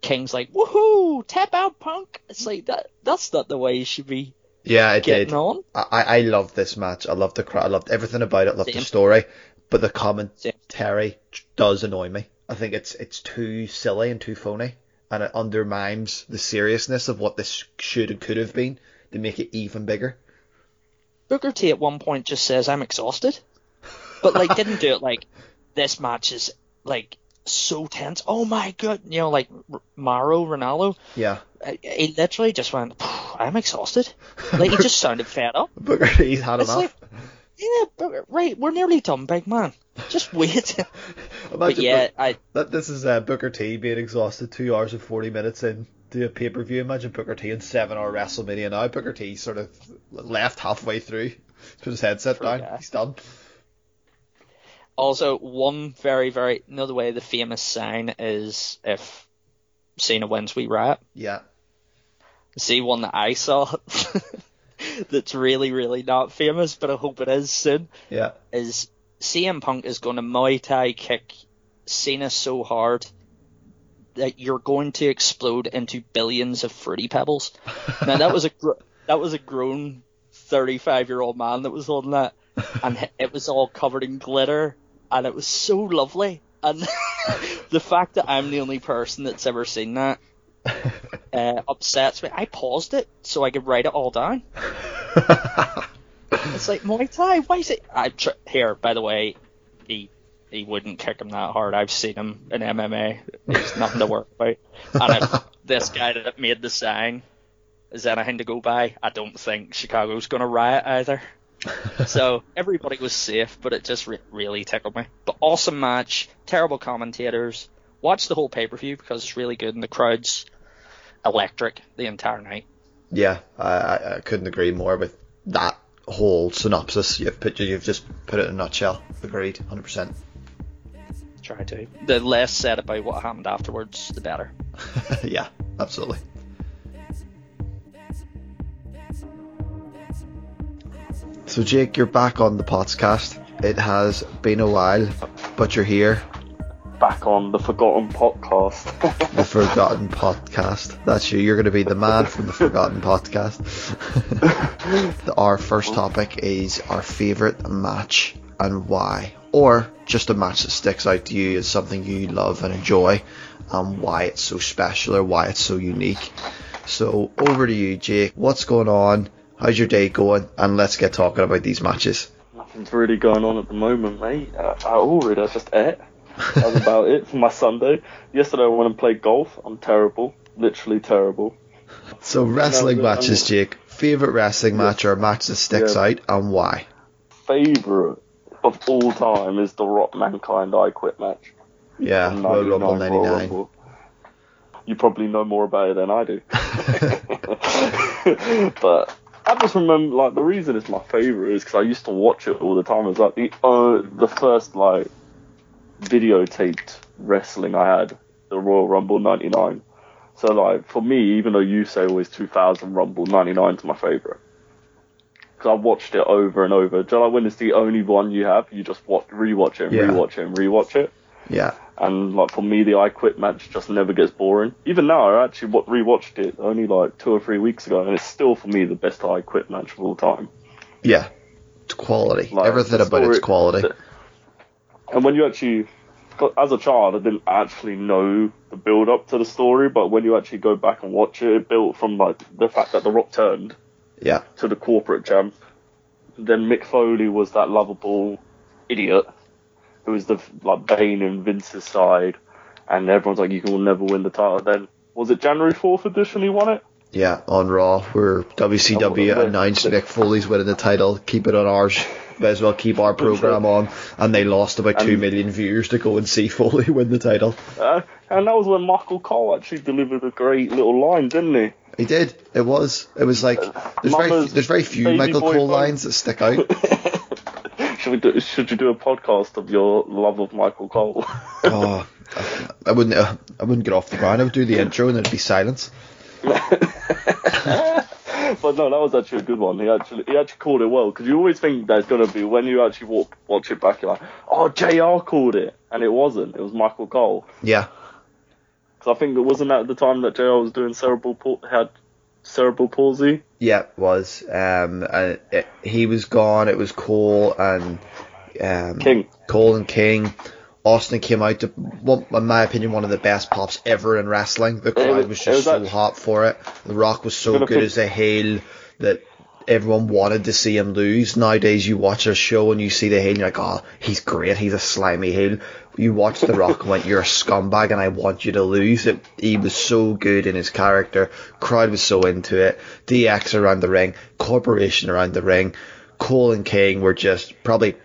King's like, woohoo, tap out Punk. It's like that. That's not the way you should be Yeah, it getting did. on. I, I loved this match. I loved the crowd. I loved everything about it. I loved the story. But the Same. commentary does annoy me. I think it's it's too silly and too phony, and it undermines the seriousness of what this should and could have been to make it even bigger. Booker T at one point just says, I'm exhausted. But like didn't do it like this match is like so tense. Oh my god, you know, like R- Mauro Ranallo. Yeah, He literally just went, I'm exhausted. Like he just sounded fed up. Booker T's had It's enough. like, yeah, but, right, we're nearly done, big man. Just wait. but yeah, Book- I that this is uh, Booker T being exhausted two hours and forty minutes in to a pay per view. Imagine Booker T in seven hour WrestleMania now. Booker T sort of left halfway through, put his headset down. guy. He's done. also one very, very another way the famous sign is if Cena wins, we riot. Yeah, See one that I saw that's really, really not famous, but I hope it is soon. yeah. Is CM Punk is going to Muay Thai kick Cena so hard that you're going to explode into billions of fruity pebbles. Now that was a gr- that was a grown 35 year old man that was on that, and it was all covered in glitter, and it was so lovely. And the fact that I'm the only person that's ever seen that uh, upsets me. I paused it so I could write it all down. It's like Muay Thai. Why is it? I tr- here, by the way, he wouldn't kick him that hard. I've seen him in MMA. There's nothing to worry about. And if this guy that made the sign is anything to go by, I don't think Chicago's gonna riot either. So everybody was safe, but it just re- really tickled me. But awesome match, terrible commentators. Watch the whole pay per view because it's really good and the crowd's electric the entire night. Yeah, I, I, I couldn't agree more with that whole synopsis. You've put you've just put it in a nutshell. Agreed, hundred percent. Try to. The less said about what happened afterwards, the better. Yeah, absolutely. So Jake, you're back on the podcast. It has been a while, but you're here. Back on the Forgotten Podcast. The Forgotten Podcast. That's you. You're going to be the man from the Forgotten Podcast. our first oh. topic is our favourite match and why. Or just a match that sticks out to you as something you love and enjoy and why it's so special or why it's so unique. So over to you, Jake. What's going on? How's your day going? And let's get talking about these matches. Nothing's really going on at the moment, mate. Uh, I already I just ate. That's about it for my Sunday. Yesterday I went and played golf. I'm terrible. Literally terrible. So wrestling no, matches. Jake. Favourite wrestling match or a match that sticks Yeah. out and why? Favourite of all time is the Rock Mankind I Quit match. Yeah, Royal Rumble 99. You probably know more about it than I do. but I just remember, like, the reason it's my favourite is because I used to watch it all the time. It was like the uh, the first like videotaped wrestling I had, the Royal Rumble '99. So like for me, even though you say always 2000 Rumble '99 is my favourite. Because I watched it over and over. Do you know like when it's the only one you have, you just watch, rewatch it, and Yeah. rewatch it, and rewatch it. Yeah. And like for me, the I Quit match just never gets boring. Even now, I actually wa- rewatched it only like two or three weeks ago, and it's still for me the best I Quit match of all time. Yeah. It's quality. Like, Everything about it's quality. the- And when you actually, as a child, I didn't actually know the build up to the story, but when you actually go back and watch it, it built from like the fact that The Rock turned yeah. to the corporate champ. Then Mick Foley was that lovable idiot who was the like Bane in Vince's side, and everyone's like, "You can never win the title." Then was it January fourth edition he won it? Yeah, on Raw, where WCW announced Mick Foley's winning the title. Keep it on ours. May as well keep our program on. And they lost about two And- million viewers to go and see Foley win the title. Uh, and that was when Michael Cole actually delivered a great little line, didn't he? He did. It was. It was like there's very there's very few Michael Cole phone. lines that stick out. should we do? Should you do a podcast of your love of Michael Cole? oh, I, I wouldn't. Uh, I wouldn't get off the ground. I would do the intro and there'd be silence. but no, that was actually a good one. He actually he actually called it well because you always think there's gonna be when you actually walk, watch it back, you're like, oh, Jr. called it, and it wasn't. It was Michael Cole. Yeah. Because I think it wasn't at the time that Jr. was doing cerebral pal- had cerebral palsy. Yeah, it was. Um, and it, he was gone. It was Cole and um, King. Cole and King. Austin came out to, one, in my opinion, one of the best pops ever in wrestling. The crowd was- just was so hot for it. The Rock was so good as a heel that everyone wanted to see him lose. Nowadays, you watch a show and you see the heel, and you're like, oh, he's great. He's a slimy heel. You watch The Rock and went, you're a scumbag, and I want you to lose. It, he was so good in his character. Crowd was so into it. DX around the ring, Corporation around the ring. Cole and King were just probably,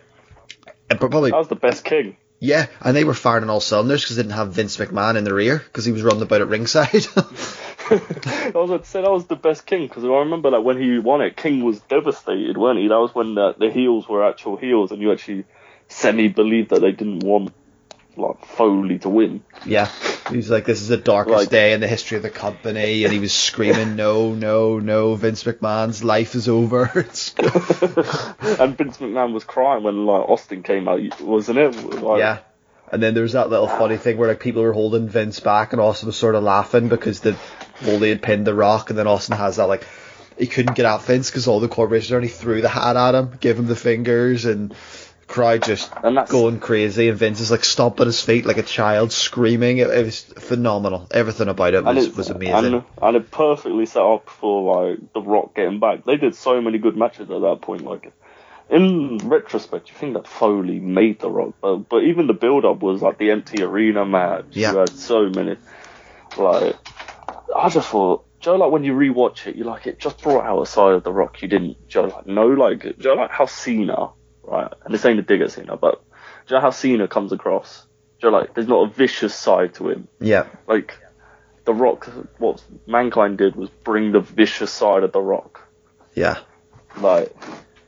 uh, probably That was the best King. Yeah, and they were firing all cylinders because they didn't have Vince McMahon in the rear because he was running about at ringside. I was say that was the best King because I remember like when he won it, King was devastated, weren't he? That was when the, the heels were actual heels, and you actually semi believed that they didn't want like Foley to win. yeah, he was like, "This is the darkest Like- day in the history of the company," and he was screaming, "No, no, no! Vince McMahon's life is over." And Vince McMahon was crying when like Austin came out, wasn't it? Like, yeah. And then there was that little funny thing where like people were holding Vince back, and Austin was sort of laughing because the Foley had pinned the Rock, and then Austin has that like he couldn't get at Vince because all the corporations already threw the hat at him, gave him the fingers, and crowd just And that's- going crazy, and Vince is like stomping his feet like a child, screaming. It, it was phenomenal. Everything about it was, was amazing. And, and it perfectly set up for like The Rock getting back. They did so many good matches at that point. Like in retrospect, you think that Foley made The Rock, but but even the build up was like the empty arena match. Yeah. You had so many. Like I just thought. Joe, like when you rewatch it, you like it just brought out a side of the Rock you didn't. Joe, like no, like Joe, like how Cena, right? And this ain't a dig at Cena, but Joe, how Cena comes across. Joe, like there's not a vicious side to him. Yeah, like the rock what mankind did was bring the vicious side of the rock. Yeah, like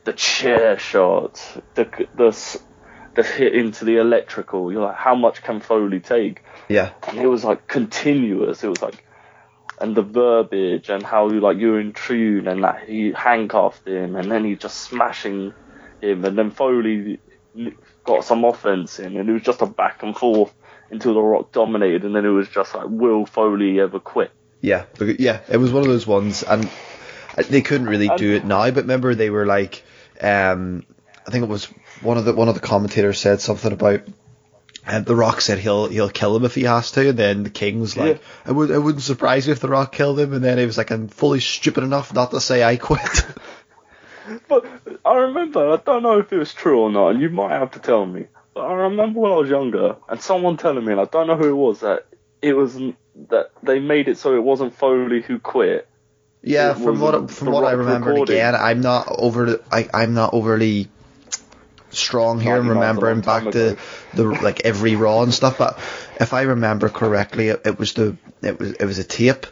the chair shot the the the hit into the electrical you're like how much can foley take? Yeah, and it was like continuous. It was like and the verbiage and how you like you're in tune and that he handcuffed him and then he just smashing him and then foley got some offense in and it was just a back and forth until the rock dominated and then it was just like will foley ever quit yeah, yeah. It was one of those ones, and they couldn't really do it now. But remember, they were like, um, I think it was one of the one of the commentators said something about. And The Rock said he'll he'll kill him if he has to, and then the King was like, Yeah. "I would it wouldn't surprise me if The Rock killed him." And then he was like, "I'm fully stupid enough not to say I quit." But I remember, I don't know if it was true or not, and you might have to tell me. But I remember when I was younger, and someone telling me, and I don't know who it was, that it was that they made it so it wasn't Foley who quit. Yeah, It from what from what I remember again, I'm not over I I'm not overly strong here in 99 's a remembering back to the like every Raw and stuff. But if I remember correctly, it, it was the it was it was a tape.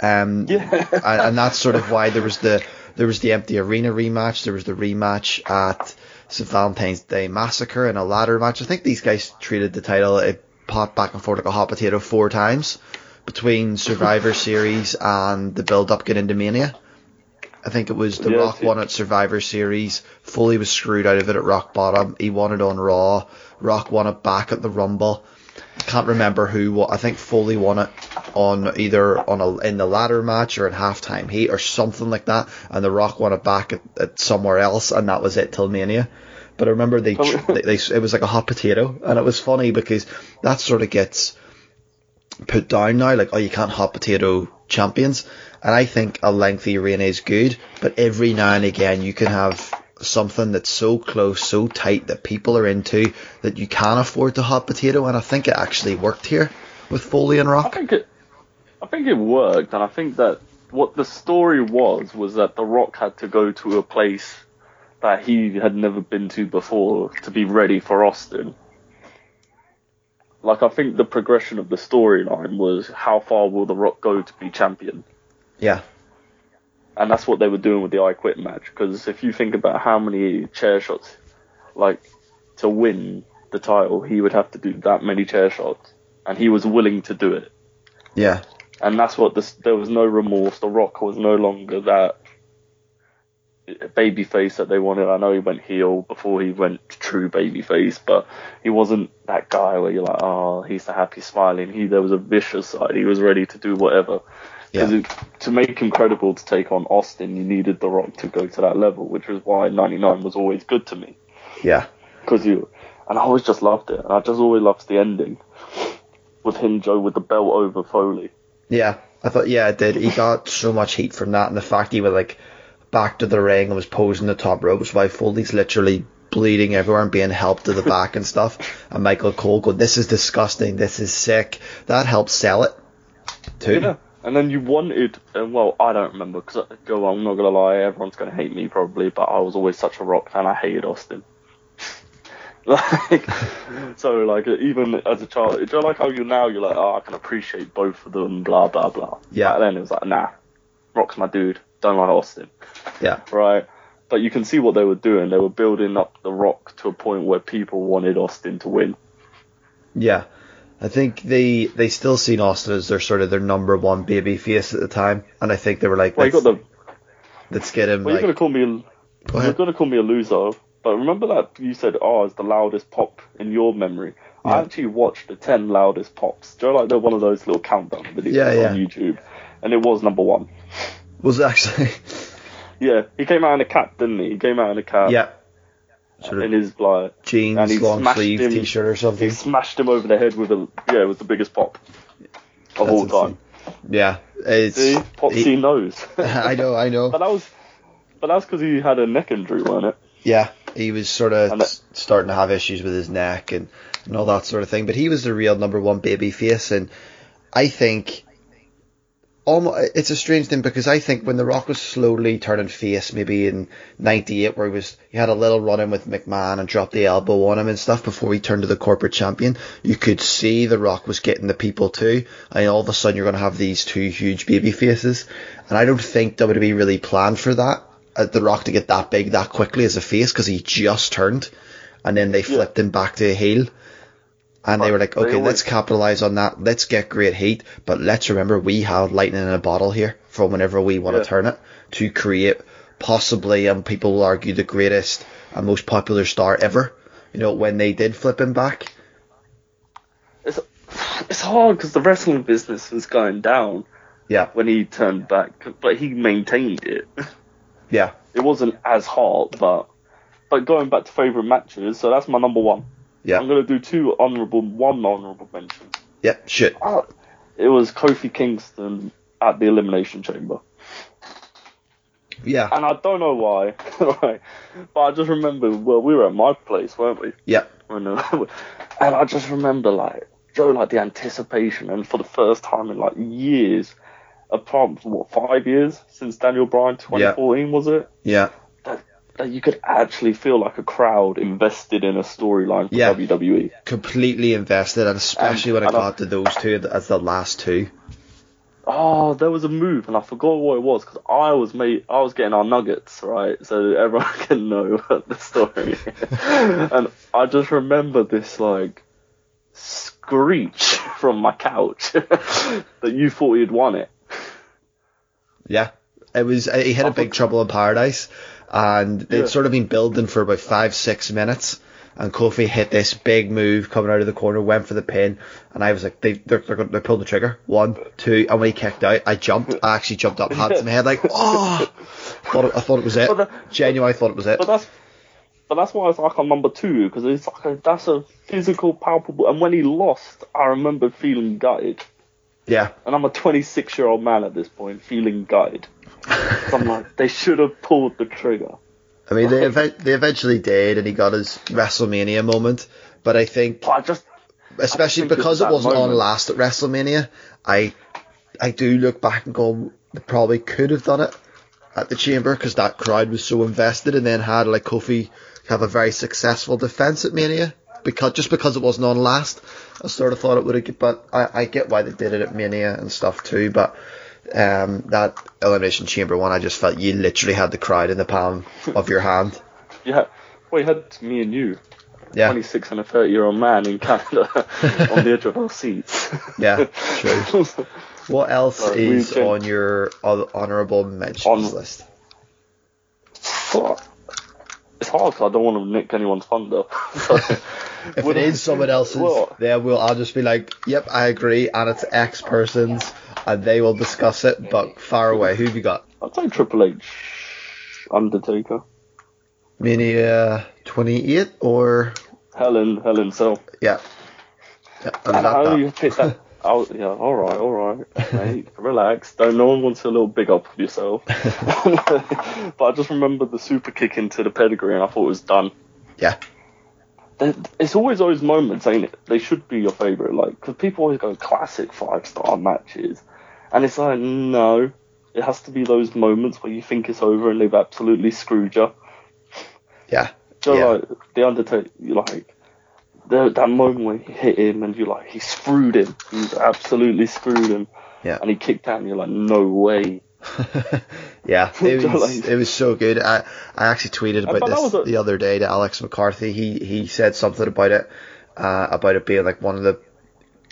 Um, Yeah. and, and that's sort of why there was the there was the empty arena rematch. There was the rematch at St Valentine's Day Massacre and a ladder match. I think these guys treated the title it popped back and forth like a hot potato four times between Survivor Series and the build up get into Mania. I think it was The Yeah, Rock won at Survivor Series. Foley was screwed out of it at Rock Bottom. He won it on Raw. Rock won it back at the Rumble. Can't remember who. Won. I think Foley won it on either on a in the ladder match or in halftime heat or something like that, and The Rock won it back at, at somewhere else, and that was it till Mania. But I remember they, they, they it was like a hot potato, and it was funny because that sort of gets put down now, like, oh, you can't hot potato champions. And I think a lengthy reign is good, but every now and again you can have something that's so close, so tight that people are into that you can afford to hot potato. And I think it actually worked here with Foley and Rock. I think it, I think it worked, and I think that what the story was was that The Rock had to go to a place that he had never been to before to be ready for Austin. Like I think the progression of the storyline was how far will The Rock go to be champion, Yeah, and that's what they were doing with the I Quit match. Because if you think about how many chair shots, like to win the title, he would have to do that many chair shots, and he was willing to do it. yeah, and that's what this. There was no remorse. The Rock was no longer that baby face that they wanted. I know he went heel before he went true baby face, but he wasn't that guy where you're like, oh, he's the happy smiling. He there was a vicious side. He was ready to do whatever. Yeah, Because to make him credible to take on Austin, you needed The Rock to go to that level, which was why 99 was always good to me. yeah, Because you, and I always just loved it. And I just always loved the ending with him, Joe, with the belt over Foley. yeah. I thought, yeah, it did. He got so much heat from that, and the fact he was like back to the ring and was posing the top ropes while Foley's literally bleeding everywhere and being helped to the back and stuff. And Michael Cole go, "This is disgusting. This is sick." That helped sell it too. Yeah. And then you wanted, and well, I don't remember because uh, go, I'm not gonna lie, everyone's gonna hate me probably, but I was always such a rock fan. I hated Austin. like, so like even as a child, do you like how you now you're like, oh, I can appreciate both of them, blah blah blah. Yeah. Back then it was like, nah, Rock's my dude. Don't like Austin, Yeah, right? But you can see what they were doing. They were building up the Rock to a point where people wanted Austin to win. yeah. I think they they still seen Austin as their sort of their number one baby face at the time, and I think they were like, Well, let's, got the let's get him Well, like. you're gonna call me. Go You're gonna call me a loser, but remember that you said, "Oh, it's the loudest pop in your memory." I actually watched the ten loudest pops. Do you know, like they're one of those little countdown videos Yeah, yeah. on YouTube, and it was number one. Was actually, Yeah, he came out in a cap, didn't he? He came out in a cap. yeah, sort In his like, jeans, long sleeve him. t-shirt or something. he smashed him over the head with a yeah, it was the biggest pop of That's all insane. time. Yeah, it's. See, Popsy he- knows. I know, I know. but that was, but that's because he had a neck injury, wasn't it? Yeah, he was sort of starting to have issues with his neck and, and all that sort of thing. But he was the real number one baby face, and I think almost it's a strange thing because I think when The Rock was slowly turning face, maybe in '98, where he was he had a little run in with McMahon and dropped the elbow on him and stuff before he turned to the corporate champion, you could see The Rock was getting the people too, and all of a sudden you're going to have these two huge baby faces, and I don't think WWE really planned for that. Uh, the Rock to get that big that quickly as a face because he just turned, and then they flipped him back to a heel. And they were like, okay, always- let's capitalize on that. Let's get great heat, but let's remember we have lightning in a bottle here for whenever we want Yeah. to turn it to create possibly, and people will argue, the greatest and most popular star ever. You know, when they did flip him back. It's it's hard because the wrestling business was going down Yeah, when he turned back, but he maintained it. yeah, It wasn't as hard, but but going back to favorite matches, so that's my number one. I'm gonna do two honorable, one honorable mention. yeah. Shit. Ah, It was Kofi Kingston at the Elimination Chamber, Yeah, and I don't know why, right? But I just remember, well, we were at my place, weren't we? yeah, When, uh, and I just remember like Joe, like the anticipation, and for the first time in like years, apart from what five years since Daniel Bryan 2014 was it? yeah, you could actually feel like a crowd invested in a storyline for. Yeah. WWE. completely invested, and especially when it got to those two as the last two. Oh, there was a move, and I forgot what it was because I was made, I was getting our nuggets right, so everyone can know the story. and I just remember this like screech from my couch that you thought you'd won it. Yeah, It was he had a big trouble in paradise, and they'd Yeah. sort of been building for about five six minutes. And Kofi hit this big move coming out of the corner, went for the pin, and I was like, they they're, they're, gonna- they pulled the trigger, one, two, and when he kicked out, I jumped. I actually jumped up, hands in my head, like, oh, thought it, I thought it was it. But the- Genuinely, I thought it was it. But that's but that's why it's like on number two because it's like a, that's a physical, palpable. And when he lost, I remember feeling gutted. Yeah, And I'm a 26 year old man at this point, feeling gutted. So I'm like, they should have pulled the trigger. I mean, they ev- they eventually did, and he got his WrestleMania moment. But I think I just especially think because it wasn't on last at WrestleMania, I I do look back and go, they probably could have done it at the Chamber because that crowd was so invested, and then had like Kofi have a very successful defense at Mania because just because it wasn't on last, I sort of thought it would have. But I, I get why they did it at Mania and stuff too, but. Um, that elimination chamber one, I just felt you literally had the crowd in the palm of your hand. yeah. Well, you had me and you, Yeah, 26 and a 30 year old man in Canada, on the edge of our seats. yeah, true. What else is on your hon- honourable mentions On- list? Fuck. It's hard because I don't want to nick anyone's thunder. So, If it is someone else's, Well- then we'll I'll just be like, "Yep, I agree," and it's X person's, and they will discuss it. But far away, who have you got? I'd say Triple H, Undertaker, Mania twenty eight or Helen, Hell in a Cell. yeah, yeah And not how that. you that? Oh, yeah, all right, all right, mate, relax. Don't no one wants a little big up of yourself. but I just remember the super kick into the pedigree, and I thought it was done. Yeah, It's always those moments, ain't it? They should be your favorite, like because people always go classic five star matches, and it's like no, it has to be those moments where you think it's over and they've absolutely screwed you. yeah, So Yeah. like the Undertaker, you like the, that moment when he hit him and you're like he screwed him, he absolutely screwed him, Yeah. and he kicked out and you're like, no way. yeah. It was it was so good. I I actually tweeted about this a- the other day to Alex McCarthy. He he said something about it, uh, about it being like one of the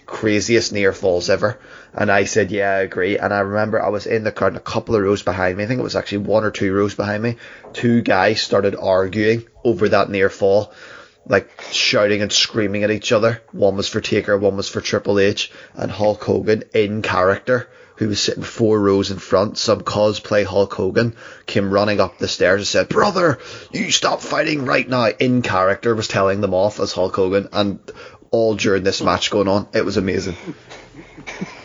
craziest near falls ever. And I said, yeah, I agree. And I remember I was in the crowd, and a couple of rows behind me. I think it was actually one or two rows behind me. Two guys started arguing over that near fall, like shouting and screaming at each other. One was for Taker, one was for Triple H, and Hulk Hogan in character. Who was sitting four rows in front? Some cosplay Hulk Hogan came running up the stairs and said, "Brother, you stop fighting right now." In character was telling them off as Hulk Hogan, and all during this match going on, it was amazing.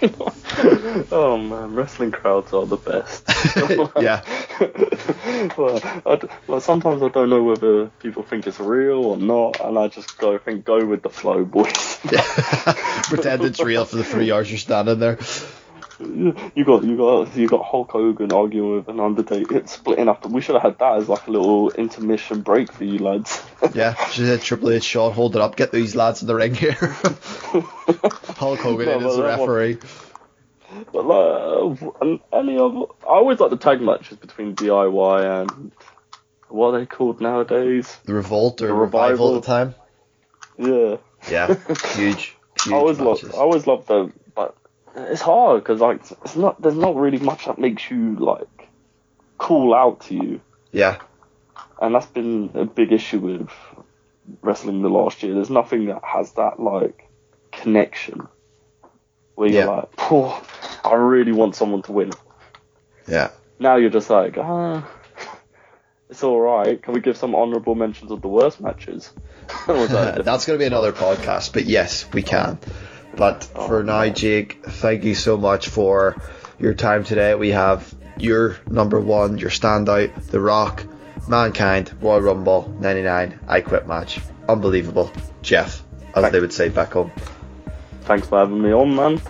Oh man, wrestling crowds are the best. Yeah. well, I well, sometimes I don't know whether people think it's real or not, and I just go think go with the flow, boys. Pretend it's real for the three hours you're standing there. You got you got you got Hulk Hogan arguing with an Undertaker, splitting up. We should have had that as like a little intermission break for you lads. Yeah, she said Triple H, Shawn, hold it up, get these lads in the ring here. Hulk Hogan No, in as the that one- referee. But like, uh, any of I always like the tag matches between DIY and what are they called nowadays? The Revolt or The Revival, Revival. at the time. Yeah. Yeah, huge, huge I always love. I always love them, it's hard because like it's not, there's not really much that makes you like call out to you, Yeah, and that's been a big issue with wrestling the last year. There's nothing that has that like connection where you're Yeah. like, oh, I really want someone to win. yeah. Now you're just like, ah, it's all right. Can we give some honourable mentions of the worst matches? That- That's going to be another podcast, but yes, we can. But oh, for now, Jake, thank you so much for your time today. We have your number one, your standout, The Rock, Mankind, Royal Rumble, 99, I Quit match. Unbelievable. Jeff, as Thank- they would say back home. Thanks for having me on, man.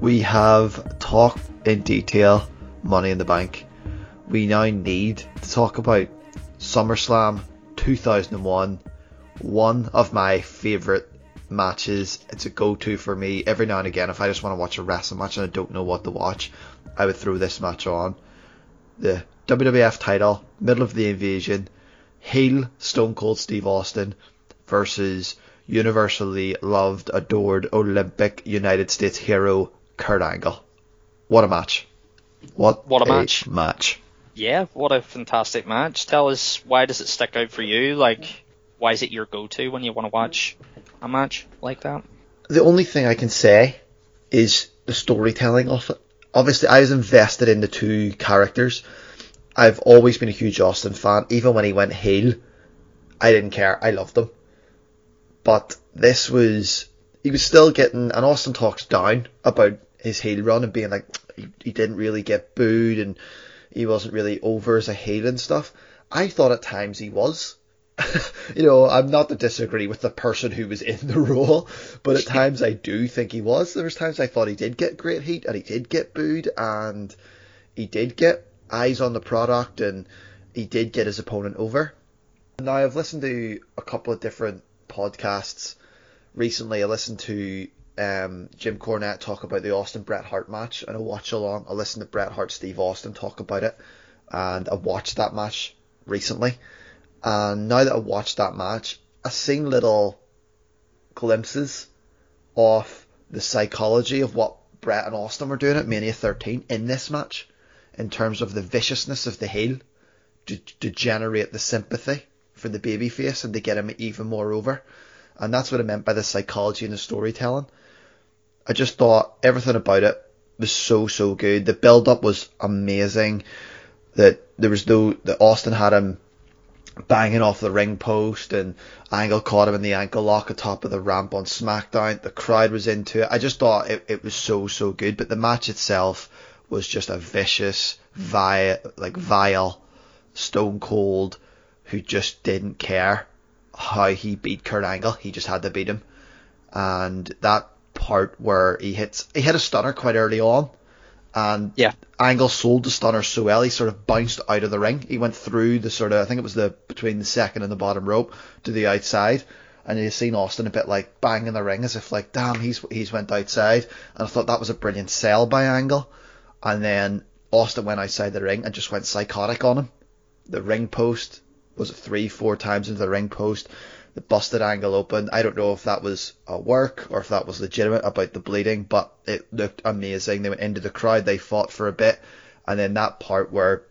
We have talked in detail Money in the Bank. We now need to talk about SummerSlam 2001. One of my favourite matches. It's a go to for me. Every now and again, if I just want to watch a wrestling match and I don't know what to watch, I would throw this match on. The WWF title, middle of the invasion, heel Stone Cold Steve Austin versus universally loved, adored Olympic United States hero Kurt Angle. What a match! What What a match. Match. Yeah, what a fantastic match. Tell us why does it stick out for you? Like, why is it your go-to when you want to watch a match like that? The only thing I can say is the storytelling of it. Obviously, I was invested in the two characters. I've always been a huge Austin fan. Even when he went heel, I didn't care. I loved him. But this was, he was still getting, and Austin talks down about his heel run and being like, he, he didn't really get booed and he wasn't really over as a heel and stuff. I thought at times he was. you know, I'm not to disagree with the person who was in the role, but at times I do think he was. There was times I thought he did get great heat and he did get booed and he did get eyes on the product and he did get his opponent over. Now I've listened to a couple of different podcasts recently. I listened to um, Jim Cornette talk about the Austin Bret Hart match and I watch along. I listened to Bret Hart Steve Austin talk about it and I watched that match recently. And now that I watched that match, I've seen little glimpses of the psychology of what Bret and Austin were doing at Mania 13 in this match, in terms of the viciousness of the heel to, to generate the sympathy for the babyface and to get him even more over. And that's what I meant by the psychology and the storytelling. I just thought everything about it was so so good. The build up was amazing. That there was no that Austin had him banging off the ring post and Angle caught him in the ankle lock atop of the ramp on SmackDown. The crowd was into it. I just thought it, it was so so good. But the match itself was just a vicious, vile, like vile, stone cold, who just didn't care how he beat Kurt Angle. He just had to beat him. And that part where he hits he hit a stunner quite early on and Yeah. Angle sold the stunner so well he sort of bounced out of the ring. He went through the sort of I think it was the between the second and the bottom rope to the outside. And you seen Austin a bit like banging the ring as if like, damn, he's he's went outside. And I thought that was a brilliant sell by Angle. And then Austin went outside the ring and just went psychotic on him. The ring post was it three, four times into the ring post. The busted angle open. I don't know if that was a work or if that was legitimate about the bleeding, but it looked amazing. They went into the crowd, they fought for a bit, and then that part where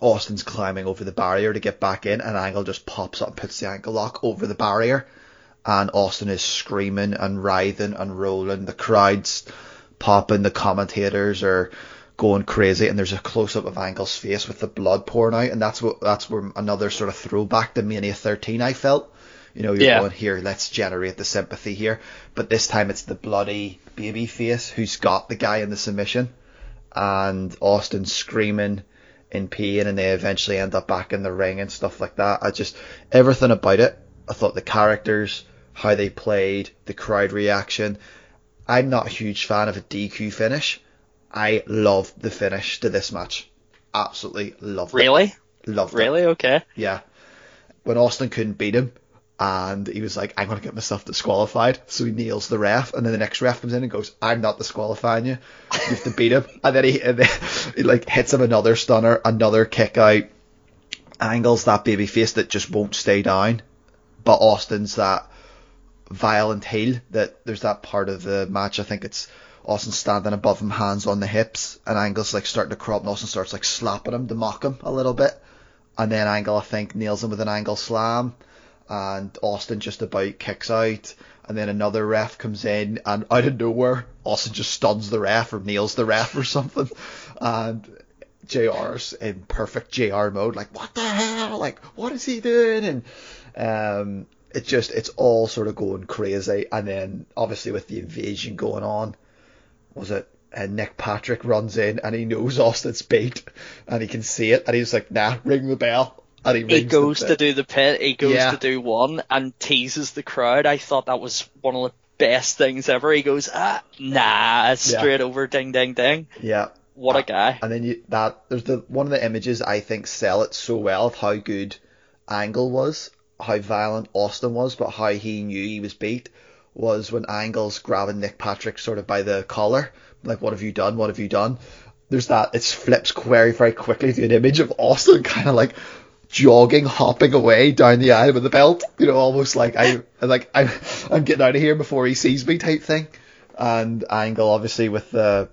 Austin's climbing over the barrier to get back in, and Angle just pops up and puts the ankle lock over the barrier, and Austin is screaming and writhing and rolling. The crowd's popping, the commentators are going crazy, and there's a close up of Angle's face with the blood pouring out, and that's what that's where another sort of throwback to Mania 13 I felt. You know, you're Yeah. going here, let's generate the sympathy here, but this time it's the bloody baby face who's got the guy in the submission, and Austin screaming in pain, and they eventually end up back in the ring and stuff like that. I just everything about it. I thought the characters, how they played, the crowd reaction. I'm not a huge fan of a DQ finish. I loved the finish to this match. Absolutely loved it. Really? Loved it. Really? Okay. Yeah. When Austin couldn't beat him, and he was like, I'm going to get myself disqualified. So he kneels the ref, and then the next ref comes in and goes, I'm not disqualifying you. You have to beat him. And then he, and then he like hits him another stunner, another kick out. Angles that baby face that just won't stay down. But Austin's that violent heel that there's that part of the match. I think it's Austin standing above him, hands on the hips, and Angle's like starting to crop, and Austin starts like slapping him to mock him a little bit. And then Angle, I think, nails him with an angle slam, and Austin just about kicks out. And then another ref comes in, and out of nowhere, Austin just stuns the ref or nails the ref or something. And JR's in perfect JR mode, like, what the hell? Like, what is he doing? And um, it just, it's all sort of going crazy. And then, obviously, with the invasion going on, was it uh, Nick Patrick runs in and he knows Austin's beat and he can see it and he's like, nah, ring the bell. And he, He goes to do the pit. He goes Yeah. to do one and teases the crowd. I thought that was one of the best things ever. He goes, ah, nah, straight over, ding, ding, ding. Yeah. What a guy. And then you, that there's the one of the images I think sell it so well of how good Angle was, how violent Austin was, but how he knew he was beat was when Angle's grabbing Nick Patrick sort of by the collar, like what have you done? What have you done? There's that it flips very very quickly to an image of Austin kind of like jogging, hopping away down the aisle with the belt. You know, almost like I like I'm I'm getting out of here before he sees me type thing. And Angle obviously with the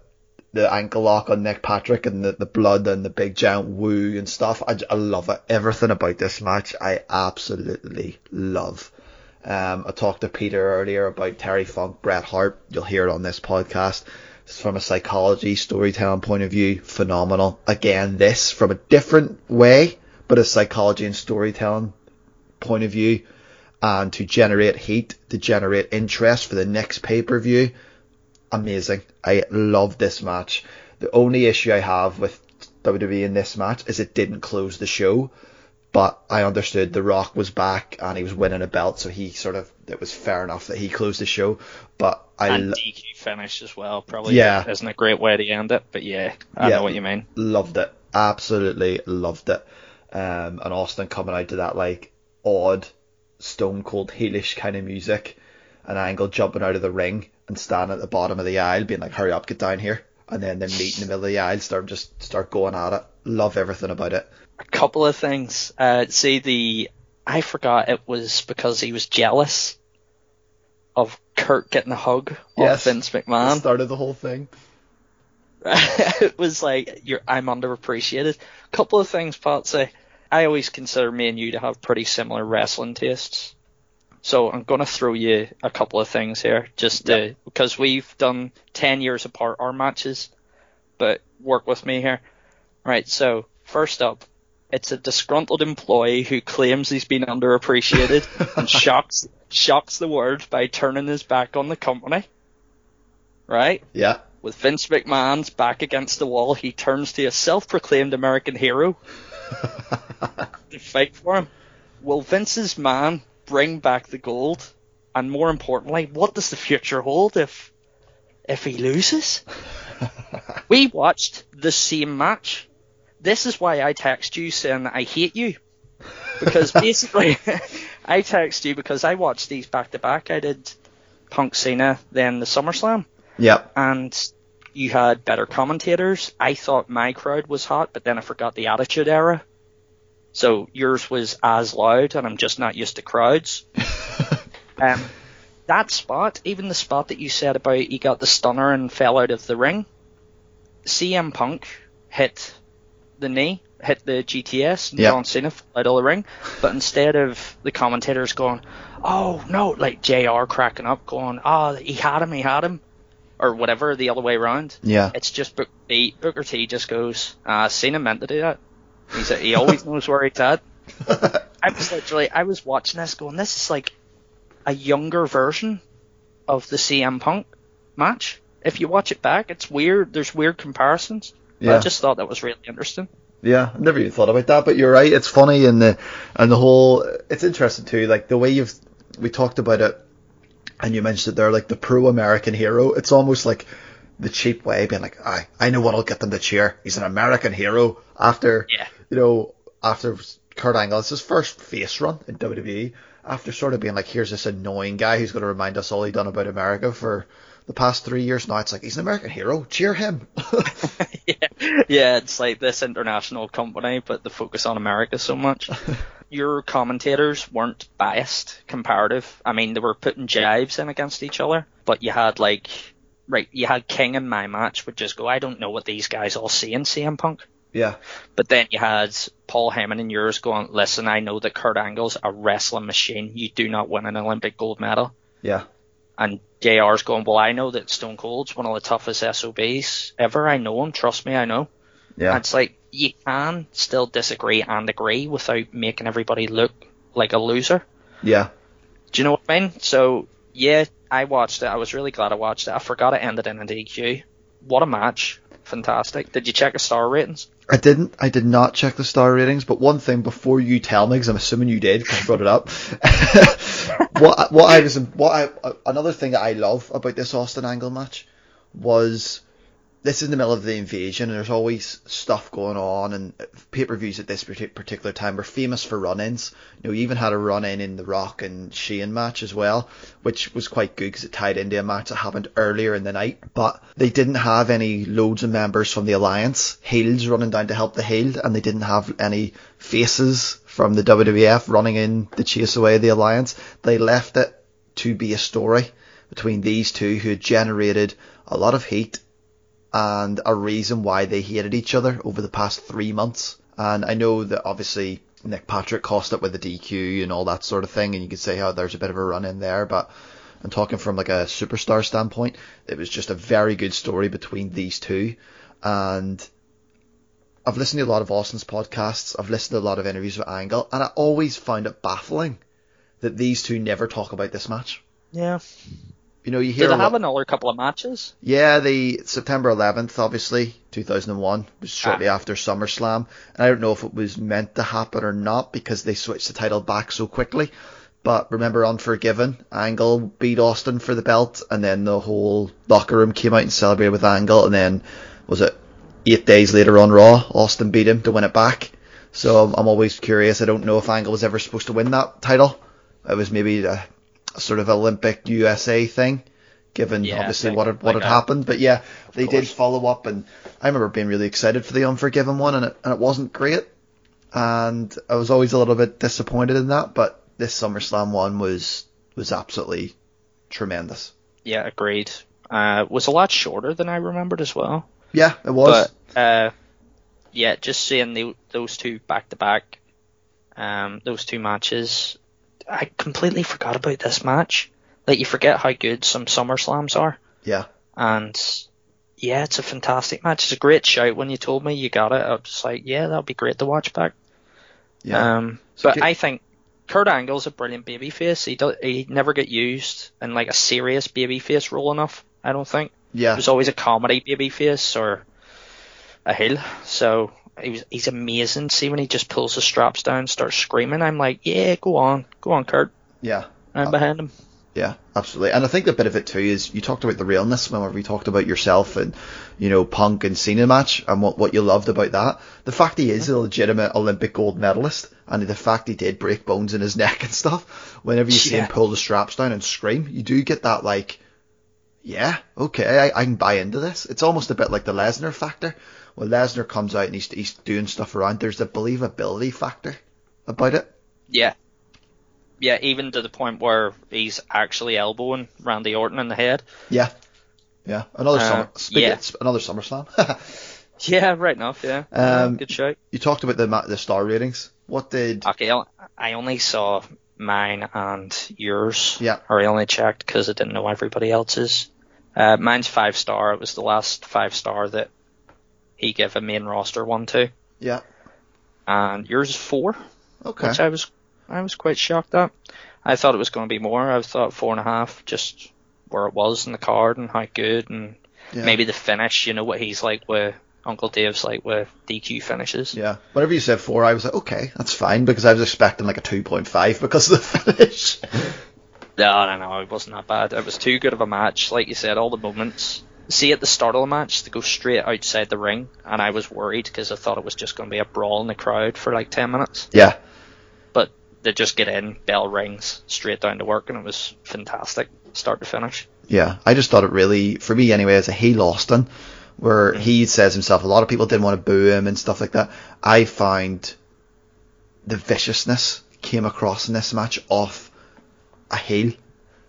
the ankle lock on Nick Patrick and the, the blood and the big giant woo and stuff. I, I love it. Everything about this match I absolutely love. Um, I talked to Peter earlier about Terry Funk, Bret Hart. You'll hear it on this podcast. It's From a psychology, storytelling point of view, phenomenal. Again, this from a different way, but a psychology and storytelling point of view, and to generate heat, to generate interest for the next pay per view. Amazing. I love this match. The only issue I have with WWE in this match is it didn't close the show but I understood The Rock was back and he was winning a belt, so he sort of it was fair enough that he closed the show. But I and DQ finish as well, probably Yeah. isn't a great way to end it, but yeah, I Yeah. know what you mean. loved it, absolutely loved it. Um, and Austin coming out to that like odd, stone cold heelish kind of music, and Angle jumping out of the ring and standing at the bottom of the aisle, being like, "Hurry up, get down here!" And then they meet in the middle of the aisle, start just start going at it. Love everything about it. A couple of things. Uh, see the, I forgot it was because he was jealous of Kurt getting a hug Yes. of Vince McMahon. started the whole thing. it was like you're I'm underappreciated. A Couple of things, Pottsy. I always consider me and you to have pretty similar wrestling tastes. So I'm gonna throw you a couple of things here, just to, because we've done ten years apart our matches, but work with me here. Right. So first up, it's a disgruntled employee who claims he's been underappreciated and shocks shocks the world by turning his back on the company. Right. Yeah. With Vince McMahon's back against the wall, he turns to a self-proclaimed American hero to fight for him. Will Vince's man bring back the gold? And more importantly, what does the future hold if if he loses? we watched the same match. This is why I text you saying I hate you. Because basically, I text you because I watched these back to back. I did Punk Cena, then the SummerSlam Yep. and you had better commentators. I thought my crowd was hot, but then I forgot the Attitude Era. So yours was as loud, and I'm just not used to crowds. um, that spot, even the spot that you said about he got the stunner and fell out of the ring, CM Punk hit the knee, hit the GTS, and Yeah. John Cena fell out of the ring. But instead of the commentators going, "Oh no," like JR cracking up, going, "Oh, he had him, he had him," or whatever, the other way around. Yeah. It's just Booker T, Booker T just goes, uh, Cena meant to do that. He said he always knows where he's at. I was literally, I was watching this going, this is like a younger version of the CM Punk match. If you watch it back, it's weird. There's weird comparisons. Yeah. I just thought that was really interesting. Yeah, I never even thought about that, but you're right. It's funny and the and the whole. It's interesting too, like the way you've we talked about it, and you mentioned it there, like the pro-American hero. It's almost like the cheap way, being like, I I know what'll get them to cheer. He's an American hero. After Yeah. you know, after Kurt Angle, it's his first face run in WWE. After sort of being like, here's this annoying guy who's going to remind us all he done about America for the past three years. Now it's like he's an American hero. Cheer him. yeah, yeah, it's like this international company, but the focus on America so much. Your commentators weren't biased, comparative. I mean, they were putting jibes in against each other, but you had like, right, you had King in my match would just go, I don't know what these guys all see in CM Punk. yeah. But then you had Paul Heyman in yours going, listen, I know that Kurt Angle's a wrestling machine. You do not win an Olympic gold medal. Yeah. And JR's going, well, I know that Stone Cold's one of the toughest SOBs ever. I know him. Trust me, I know. Yeah. And it's like you can still disagree and agree without making everybody look like a loser. Yeah. Do you know what I mean? So yeah, I watched it. I was really glad I watched it. I forgot it ended in a DQ. What a match! Fantastic. Did you check the star ratings? I didn't. I did not check the star ratings. But one thing before you tell me, because I'm assuming you did, because you brought it up. what what I was what I another thing that I love about this Austin Angle match was this is in the middle of the invasion, and there's always stuff going on, and pay per views at this particular time are famous for run-ins. You know, you even had a run-in in the Rock and Shane match as well, which was quite good because it tied into a match that happened earlier in the night. But they didn't have any loads of members from the Alliance, heels running down to help the heel, and they didn't have any faces from the WWF running in to chase away the alliance. They left it to be a story between these two who had generated a lot of heat and a reason why they hated each other over the past three months. And I know that obviously Nick Patrick cost it with the DQ and all that sort of thing, and you could say how there's a bit of a run in there, but I'm talking from like a superstar standpoint. It was just a very good story between these two, and I've listened to a lot of Austin's podcasts. I've listened to a lot of interviews with Angle, and I always find it baffling that these two never talk about this match. Yeah. You know, you hear Did they have lot- another couple of matches? yeah, the September 11th, obviously, 2001, was shortly Ah. after SummerSlam. And I don't know if it was meant to happen or not because they switched the title back so quickly. But remember Unforgiven, Angle beat Austin for the belt, and then the whole locker room came out and celebrated with Angle, and then was it eight days later on Raw, Austin beat him to win it back. So I'm, I'm always curious. I don't know if Angle was ever supposed to win that title. It was maybe a, a sort of Olympic USA thing, given Yeah, obviously like- what had, what like had a- happened. But yeah, they did follow up, and I remember being really excited for the Unforgiven one, and it, and it wasn't great, and I was always a little bit disappointed in that. But this SummerSlam one was was absolutely tremendous. Yeah, agreed. Uh, was a lot shorter than I remembered as well. Yeah, it was. But uh, yeah, just seeing the, those two back to back, um, those two matches, I completely forgot about this match. Like you forget how good some SummerSlams are, yeah, and yeah, it's a fantastic match. It's a great shout when you told me you got it. I was just like, yeah, that'll be great to watch back. yeah, Um, So but I think Kurt Angle's a brilliant babyface. He do, he never get used in like a serious babyface role enough. I don't think. Yeah, He was always a comedy babyface or a heel. So he was, he's amazing. See when he just pulls the straps down, starts screaming. I'm like, yeah, go on, go on, Kurt. yeah. I'm Uh, behind him. Yeah, absolutely. And I think the bit of it too is you talked about the realness whenever we talked about yourself and, you know, Punk and Cena match and what, what you loved about that. The fact he is a legitimate Olympic gold medalist and the fact he did break bones in his neck and stuff, whenever you see him pull the straps down and scream, you do get that like, yeah, okay, I, I can buy into this. It's almost a bit like the Lesnar factor. When Lesnar comes out and he's, he's doing stuff around, there's a believability factor about it. Yeah. Yeah, even to the point where he's actually elbowing Randy Orton in the head. Yeah. Yeah. Another Uh, summer, speak yeah. another SummerSlam. Yeah, right enough. Yeah, Um, good show. You talked about the the star ratings. What did? Okay, I only saw mine and yours. Yeah. Or I only checked because I didn't know everybody else's. Uh, mine's five star. It was the last five star that he gave a main roster one to, Yeah. and yours is four, Okay. which I was I was quite shocked at. I thought it was going to be more. I thought four and a half, just where it was in the card and how good, and yeah. maybe the finish. You know what he's like with Uncle Dave's like with DQ finishes. Yeah. Whenever you said four, I was like, okay, that's fine because I was expecting like a two point five because of the finish. No, no, no, it wasn't that bad. It was too good of a match. Like you said, all the moments. See, at the start of the match, they go straight outside the ring, and I was worried because I thought it was just going to be a brawl in the crowd for like 10 minutes. yeah. But they just get in, bell rings, straight down to work, and it was fantastic, start to finish. Yeah. I just thought it really, for me anyway, as a heel Austin, where he says himself, a lot of people didn't want to boo him and stuff like that. I find the viciousness came across in this match off a heel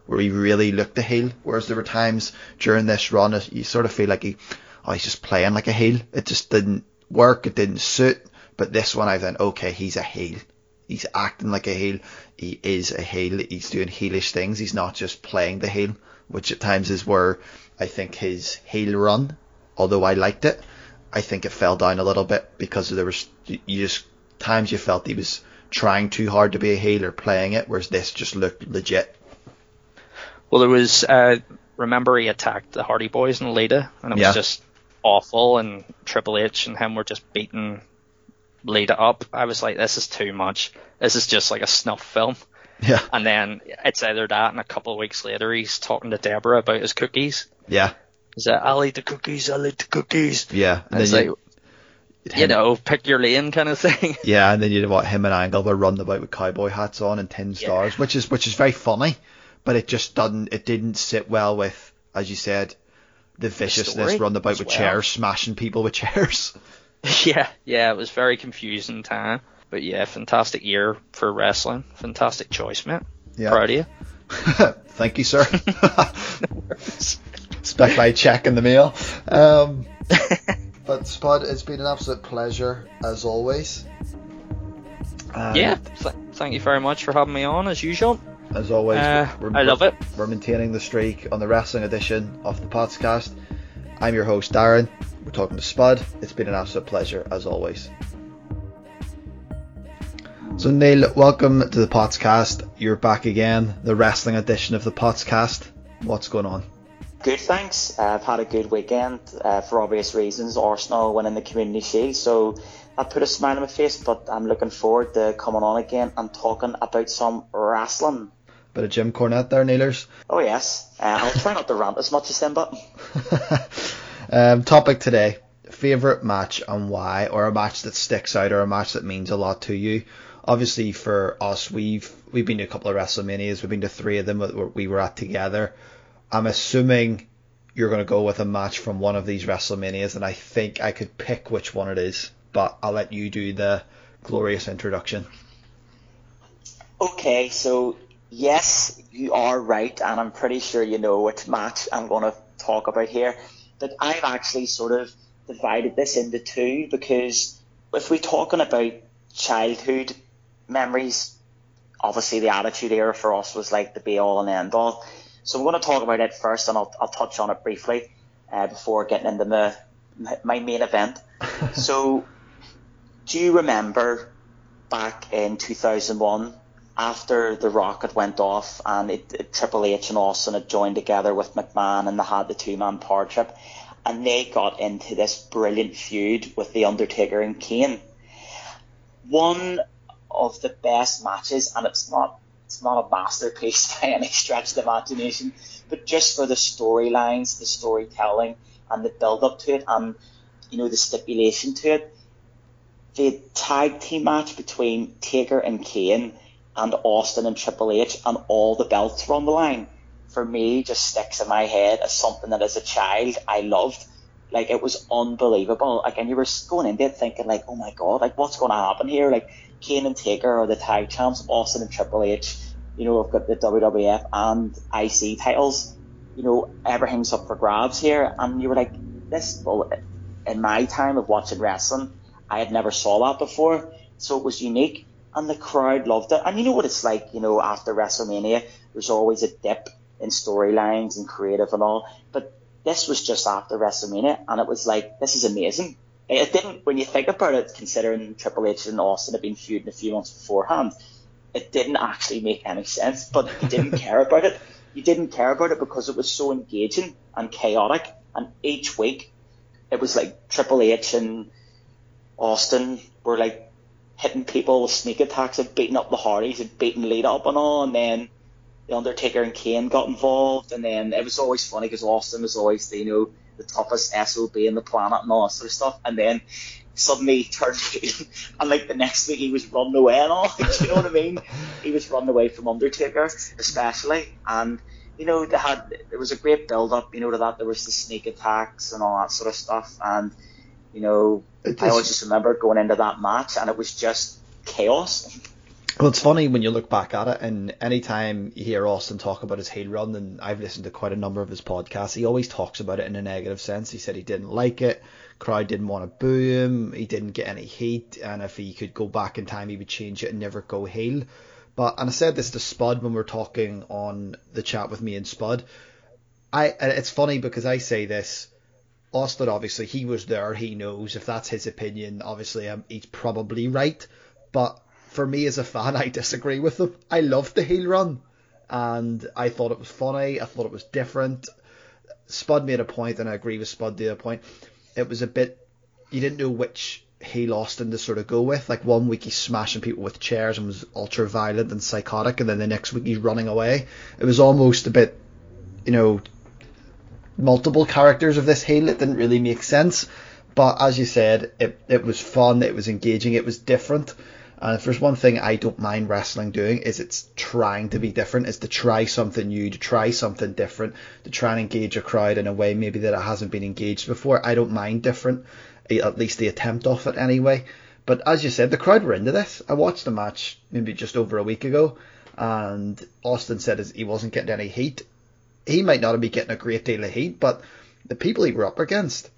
where he really looked a heel. Whereas there were times during this run, you sort of feel like he, oh, he's just playing like a heel. It just didn't work. It didn't suit. But this one, I thought, okay, he's a heel. He's acting like a heel. He is a heel. He's doing heelish things. He's not just playing the heel, which at times is where I think his heel run, although I liked it, I think it fell down a little bit because there was you just times you felt he was trying too hard to be a healer playing it, whereas this just looked legit. Well, there was, uh, remember he attacked the Hardy Boys and Lita, and it was Yeah. just awful, and Triple H and him were just beating Lita up. I was like, this is too much. This is just like a snuff film. Yeah, And then it's either that, and a couple of weeks later, he's talking to Debra about his cookies. yeah, He's like, I'll eat the cookies, I'll eat the cookies. yeah. And it's you- like, you know, pick your lane kind of thing. Yeah, and then you know what him and Angle were running about with cowboy hats on and tin stars, which is which is very funny, but it just doesn't it didn't sit well with, as you said, the viciousness run about with well. chairs, smashing people with chairs. yeah, yeah, it was very confusing time. but yeah, fantastic year for wrestling. Fantastic choice, mate. Yeah. Proud of you. Thank you, sir. Expect my check in the mail. Um, but Spud, it's been an absolute pleasure as always. And yeah, th- thank you very much for having me on as usual. As always, Uh, we're, I love it. We're maintaining the streak on the wrestling edition of the podcast. I'm your host, Darren. We're talking to Spud. It's been an absolute pleasure as always. So Neil, welcome to the podcast. You're back again, the wrestling edition of the podcast. What's going on? Good, thanks. Uh, I've had a good weekend uh, for obvious reasons. Arsenal winning the Community Shield, so that put a smile on my face. But I'm looking forward to coming on again and talking about some wrestling. Bit of Jim Cornette there, Neilers. Oh yes, uh, I'll try not to rant as much as them, but um, topic today: favorite match and why, or a match that sticks out, or a match that means a lot to you. Obviously, for us, we've we've been to a couple of WrestleManias. We've been to three of them that we were at together. I'm assuming you're going to go with a match from one of these WrestleManias, and I think I could pick which one it is, but I'll let you do the glorious introduction. okay. So yes, you are right, and I'm pretty sure you know which match I'm going to talk about here. But I've actually sort of divided this into two because if we're talking about childhood memories, obviously the Attitude Era for us was like the be all and end all. So I'm going to talk about it first, and I'll, I'll touch on it briefly uh, before getting into my, my main event. so, do you remember back in 2001 after the rocket went off and it, it, Triple H and Austin had joined together with McMahon and they had the two man power trip and they got into this brilliant feud with The Undertaker and Kane. One of the best matches, and it's not it's not a masterpiece by any stretch of the imagination, but just for the storylines, the storytelling, and the build up to it, and you know the stipulation to it. The tag team match between Taker and Kane and Austin and Triple H and all the belts were on the line. For me, just sticks in my head as something that as a child I loved. Like it was unbelievable. Like and you were going into it thinking like, oh my god, like what's going to happen here? Like Kane and Taker are the tag champs. Austin and Triple H, you know, I've got the WWF and IC titles. You know, everything's up for grabs here. And you were like, this. Well, in my time of watching wrestling, I had never saw that before, so it was unique and the crowd loved it. And you know what it's like, you know, after WrestleMania, there's always a dip in storylines and creative and all. But this was just after WrestleMania, and it was like, this is amazing. It didn't, when you think about it, considering Triple H and Austin had been feuding a few months beforehand, it didn't actually make any sense. But you didn't care about it. You didn't care about it because it was so engaging and chaotic. And each week, it was like Triple H and Austin were like hitting people with sneak attacks and beating up the Hardys and beating Lita up and all, and then the Undertaker and Kane got involved, and then it was always funny because Austin was always you know the toughest SOB in the planet and all that sort of stuff, and then suddenly turned heel, and like the next week he was running away and all, do you know what I mean? He was running away from Undertaker especially, and you know they had there was a great build up, you know to that there was the sneak attacks and all that sort of stuff, and you know I always just remember going into that match and it was just chaos. Well, it's funny when you look back at it, and anytime you hear Austin talk about his heel run, and I've listened to quite a number of his podcasts, he always talks about it in a negative sense. He said he didn't like it, crowd didn't want to boo him, he didn't get any heat, and if he could go back in time, he would change it and never go heel. But and I said this to Spud when we were talking on the chat with me and Spud. I it's funny because I say this. Austin, obviously, he was there. He knows if that's his opinion. Obviously, um, he's probably right. But for me as a fan, I disagree with them. I loved the heel run, and I thought it was funny. I thought it was different. Spud made a point, and I agree with Spud the point. It was a bit. You didn't know which heel Austin to sort of go with. Like one week he's smashing people with chairs and was ultra violent and psychotic, and then the next week he's running away. It was almost a bit, you know, multiple characters of this heel. It didn't really make sense. But as you said, it, it was fun, it was engaging, it was different. And if there's one thing I don't mind wrestling doing is it's trying to be different, is to try something new, to try something different, to try and engage a crowd in a way maybe that it hasn't been engaged before. I don't mind different, eh, at least the attempt of it anyway. But as you said, the crowd were into this. I watched the match maybe just over a week ago, and Austin said he wasn't getting any heat. He might not be getting a great deal of heat, but the people he were up against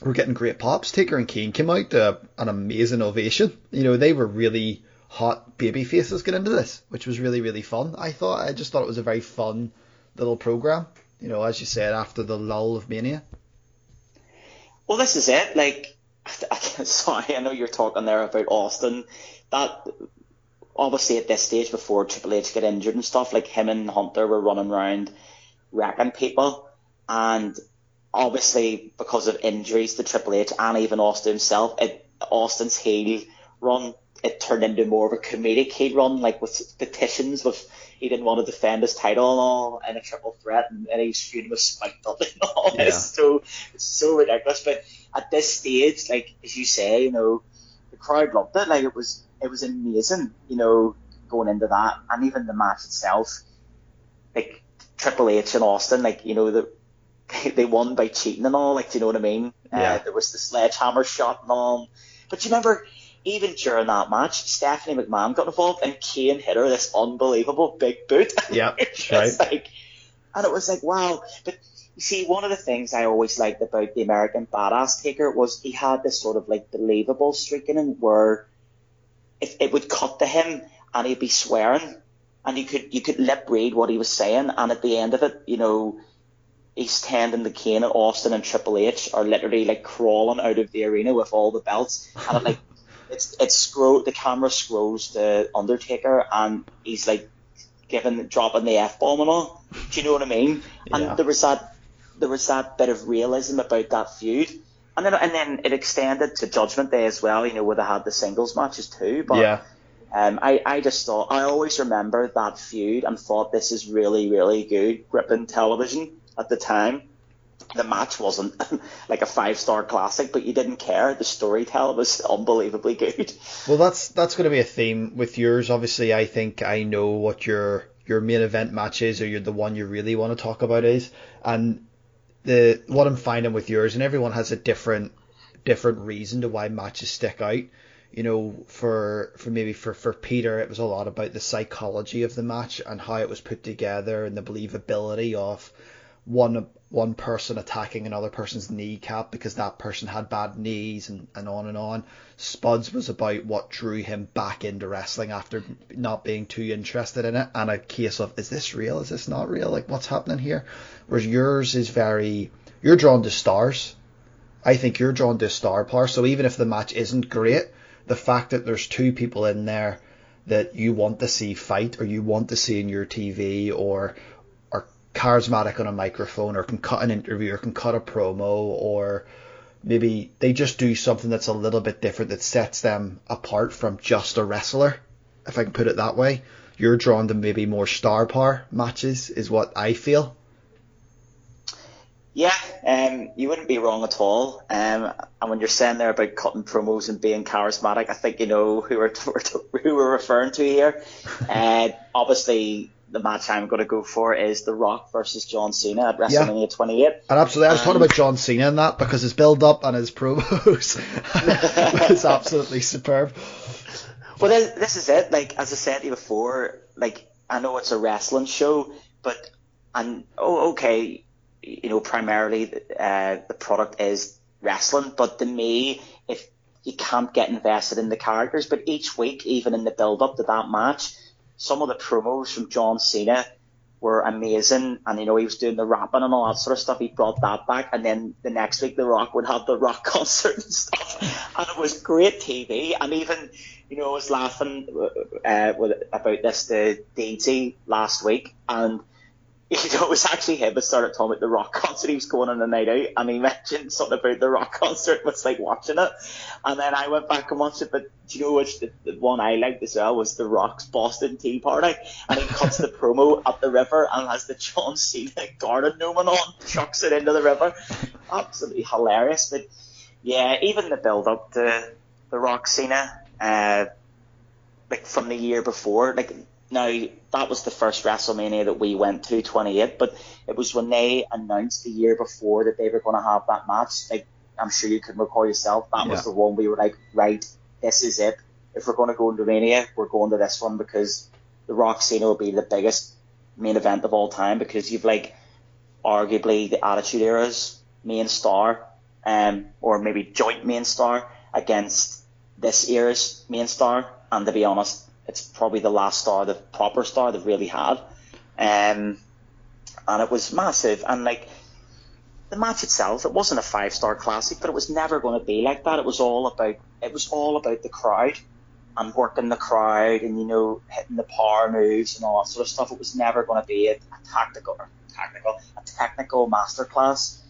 were getting great pops. Taker and Kane came out to an amazing ovation. You know, they were really hot baby faces get into this, which was really, really fun. I thought, I just thought it was a very fun little program. You know, as you said, after the lull of Mania. Well, this is it. Like, sorry, I know you're talking there about Austin. That obviously at this stage before Triple H get injured and stuff, like him and Hunter were running around wrecking people, and obviously because of injuries to Triple H and even Austin himself, it, Austin's heel run it turned into more of a comedic heel run, like with petitions with he didn't want to defend his title and all in a triple threat, and, and he's feuding with Dudley and all Yeah. this. So it's so ridiculous. But at this stage, like as you say, you know, the crowd loved it. Like it was it was amazing, you know, going into that, and even the match itself, like Triple H and Austin, like you know the. They won by cheating and all, like, do you know what I mean? Yeah. Uh, there was the sledgehammer shot and all. But you remember, even during that match, Stephanie McMahon got involved and Kane hit her this unbelievable big boot. Yeah, right. like, and it was like, wow. But you see, one of the things I always liked about the American Badass Taker was he had this sort of like believable streak in him where if it would cut to him and he'd be swearing and you could you could lip read what he was saying and at the end of it, you know, East End and the Kane and Austin and Triple H are literally like crawling out of the arena with all the belts and it like it's it's scroll the camera scrolls the Undertaker and he's like giving dropping the F bomb and all. Do you know what I mean? And Yeah. there was that there was that bit of realism about that feud. And then and then it extended to Judgment Day as well, you know, where they had the singles matches too. But yeah, um, I, I just thought, I always remember that feud and thought this is really, really good gripping television at the time. The match wasn't like a five star classic, but you didn't care. The storytelling was unbelievably good. Well, that's that's going to be a theme with yours. Obviously, I think I know what your your main event match is, or you're the one you really want to talk about is, and the what I'm finding with yours, and everyone has a different different reason to why matches stick out. You know, for for maybe for for Peter, it was a lot about the psychology of the match and how it was put together and the believability of one one person attacking another person's kneecap because that person had bad knees and, and on and on. Spuds was about what drew him back into wrestling after not being too interested in it and a case of is this real? Is this not real? Like what's happening here? Whereas yours is very you're drawn to stars. I think you're drawn to star power. So even if the match isn't great, the fact that there's two people in there that you want to see fight or you want to see in your TV or charismatic on a microphone or can cut an interview or can cut a promo or maybe they just do something that's a little bit different that sets them apart from just a wrestler, if I can put it that way. You're drawn to maybe more star power matches, is what I feel. Yeah, um, you wouldn't be wrong at all. Um, and when you're saying there about cutting promos and being charismatic, I think you know who we're who we're referring to here. uh, obviously, the match I'm going to go for is The Rock versus John Cena at Yeah. WrestleMania 28. And absolutely, I was talking Um, about John Cena in that because his build up and his promos was absolutely superb. Well, this, this is it. Like as I said to you before, like I know it's a wrestling show, but and oh, okay, you know, primarily uh, the product is wrestling, but to me, if you can't get invested in the characters, but each week, even in the build up to that match, some of the promos from John Cena were amazing, and you know he was doing the rapping and all that sort of stuff. He brought that back, and then the next week, The Rock would have the rock concert and stuff, and it was great TV. And even you know I was laughing uh, with, about this to DT last week, and you know it was actually him that started talking about the rock concert. He was going on a night out, and he mentioned something about the rock concert. Was like watching it, and then I went back and watched it. But do you know which the, the one I liked as well was the Rock's Boston Tea Party, and he cuts the promo up the river and has the John Cena garden gnomon on, chucks it into the river. Absolutely hilarious. But yeah, even the build up to the Rock Cena, uh, like from the year before, like now that was the first WrestleMania that we went to, 28, but it was when they announced the year before that they were going to have that match. Like I'm sure you can recall yourself, that Yeah. was the one we were like, right, this is it. If we're going to go into Mania, we're going to this one because the Rock Cena will be the biggest main event of all time because you've like arguably the Attitude Era's main star, um, or maybe joint main star against this era's main star. And to be honest, it's probably the last star, the proper star they've really had. Um, and it was massive. And like the match itself, it wasn't a five star classic, but it was never going to be like that. It was all about it was all about the crowd and working the crowd and you know hitting the power moves and all that sort of stuff. It was never going to be a, a tactical or tactical a technical masterclass.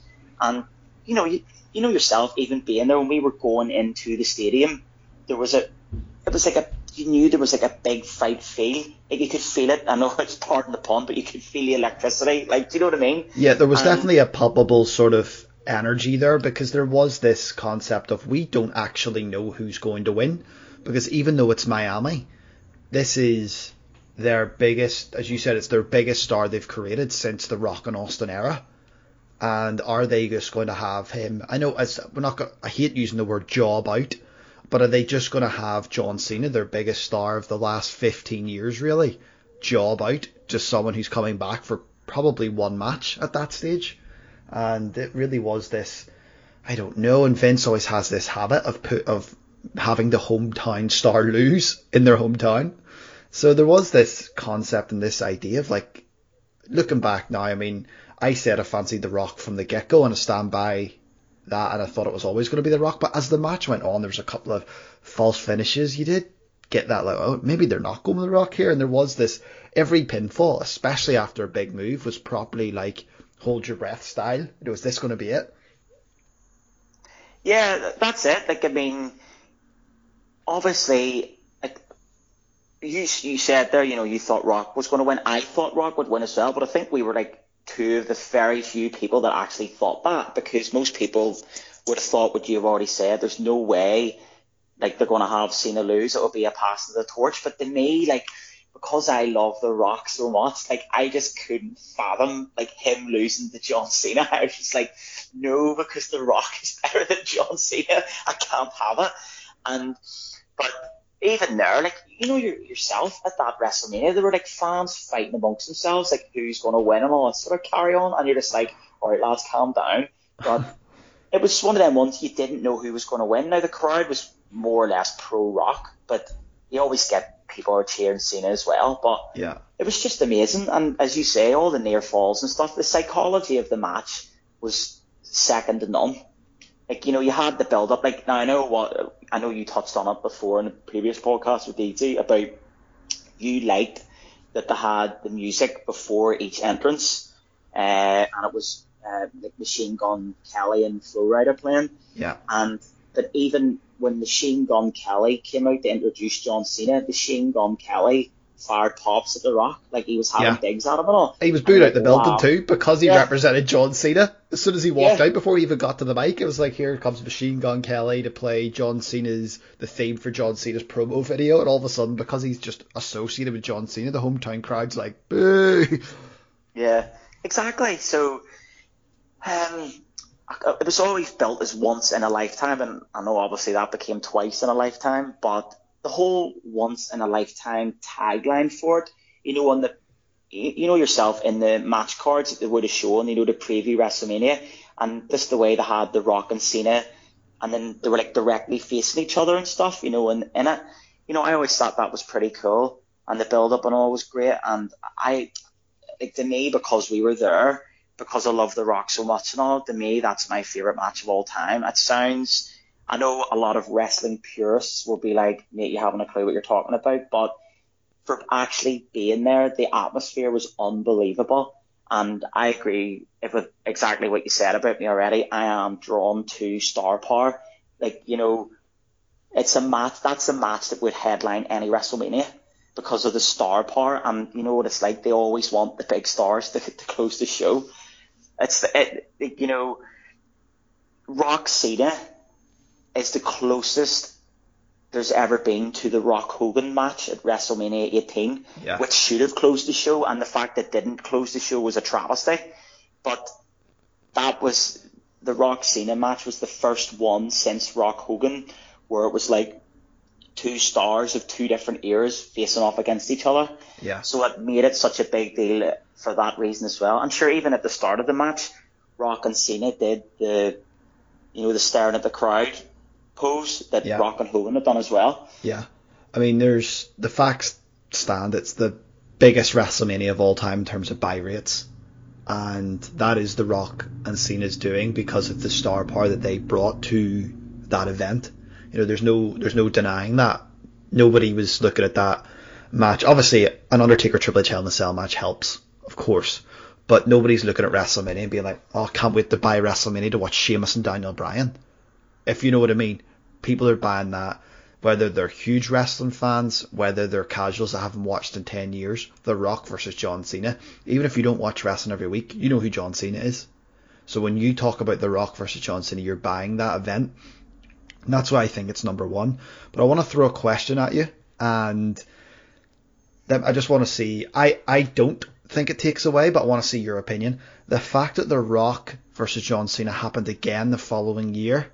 And you know you you know yourself, even being there when we were going into the stadium, there was a it was like a you knew there was like a big fight feel. Like you could feel it. I know it's pardon the pun, but you could feel the electricity. Like, do you know what I mean? Yeah, there was Um, definitely a palpable sort of energy there because there was this concept of we don't actually know who's going to win because even though it's Miami, this is their biggest, as you said, it's their biggest star they've created since the Rock and Austin era. And are they just going to have him? I know as we're not. Going, I hate using the word job out, but are they just going to have John Cena, their biggest star of the last 15 years, really, job out? Just someone who's coming back for probably one match at that stage. And it really was this, I don't know, and Vince always has this habit of put, of having the hometown star lose in their hometown. So there was this concept and this idea of like, looking back now, I mean, I said I fancied The Rock from the get go and I stand by that and I thought it was always going to be The Rock. But as the match went on, there was a couple of false finishes. You did get that like, oh, maybe they're not going with The Rock here. And there was this, every pinfall, especially after a big move, was properly like, hold your breath style. It was this going to be it? Yeah, that's it. Like, I mean, obviously, like, you you said there, you know, you thought Rock was going to win. I thought Rock would win as well, but I think we were like two of the very few people that actually thought that because most people would have thought what you've already said. There's no way, like, they're going to have Cena lose. It will be a pass of the torch. But to me, like, because I love The Rock so much, like, I just couldn't fathom, like, him losing to John Cena. I was just like, no, because The Rock is better than John Cena. I can't have it. And, but even there, like, you know, your, yourself at that WrestleMania, there were like fans fighting amongst themselves, like, who's going to win and all that sort of carry on. And you're just like, all right, lads, calm down. But it was one of them ones you didn't know who was going to win. Now, the crowd was more or less pro Rock, but you always get people are cheering Cena as well. But Yeah. it was just amazing. And as you say, all the near falls and stuff, the psychology of the match was second to none. Like, you know, you had the build up. Like, now I know what, I know you touched on it before in the previous podcast with DT about you liked that they had the music before each entrance. Uh, and it was, uh, like Machine Gun Kelly and Flo Rida playing. Yeah. And that even when Machine Gun Kelly came out to introduce John Cena, Machine Gun Kelly fired pops at The Rock, like he was having Yeah. digs at him and all. He was booed out the building Wow. too because he Yeah. represented John Cena. As soon as he walked Yeah. out, before he even got to the mic, it was like, here comes Machine Gun Kelly to play John Cena's, the theme for John Cena's promo video. And all of a sudden, because he's just associated with John Cena, the hometown crowd's like, boo. Yeah, exactly. So, um, it was always built as once in a lifetime, and I know obviously that became twice in a lifetime, but the whole once in a lifetime tagline for it, you know, on the, you know yourself in the match cards that they would have shown, you know, the preview WrestleMania, and just the way they had The Rock and Cena, and then they were like directly facing each other and stuff, you know, and in it, you know, I always thought that was pretty cool, and the build up and all was great, and I, like to me because we were there because I love The Rock so much and all. To me, that's my favorite match of all time. It sounds. I know a lot of wrestling purists will be like, "Mate, you haven't a clue what you're talking about," but for actually being there, the atmosphere was unbelievable. And I agree with exactly what you said about me already. I am drawn to star power. Like, you know, it's a match, that's a match that would headline any WrestleMania because of the star power. And you know what it's like? They always want the big stars to, to close the show. It's, it, you know, Rock Cena is the closest there's ever been to the Rock Hogan match at WrestleMania 18, Yeah. which should have closed the show, and the fact that didn't close the show was a travesty. But that was the Rock Cena match was the first one since Rock Hogan where it was like two stars of two different eras facing off against each other. Yeah. So it made it such a big deal for that reason as well. I'm sure even at the start of the match, Rock and Cena did the, you know, the staring at the crowd pose that Yeah. Rock and Hogan had done as well. Yeah. I mean, there's the facts stand. It's the biggest WrestleMania of all time in terms of buy rates. And that is The Rock and Cena's doing because of the star power that they brought to that event. You know, there's no there's no denying that. Nobody was looking at that match. Obviously, an Undertaker Triple H Hell in a Cell match helps, of course. But nobody's looking at WrestleMania and being like, oh, I can't wait to buy WrestleMania to watch Sheamus and Daniel Bryan. If you know what I mean. People are buying that whether they're huge wrestling fans, whether they're casuals that haven't watched in 10 years, The Rock versus John Cena. Even if you don't watch wrestling every week, you know who John Cena is. So when you talk about The Rock versus John Cena, you're buying that event. And that's why I think it's number one. But I want to throw a question at you, and I just want to see. I, I don't think it takes away, but I want to see your opinion. The fact that The Rock versus John Cena happened again the following year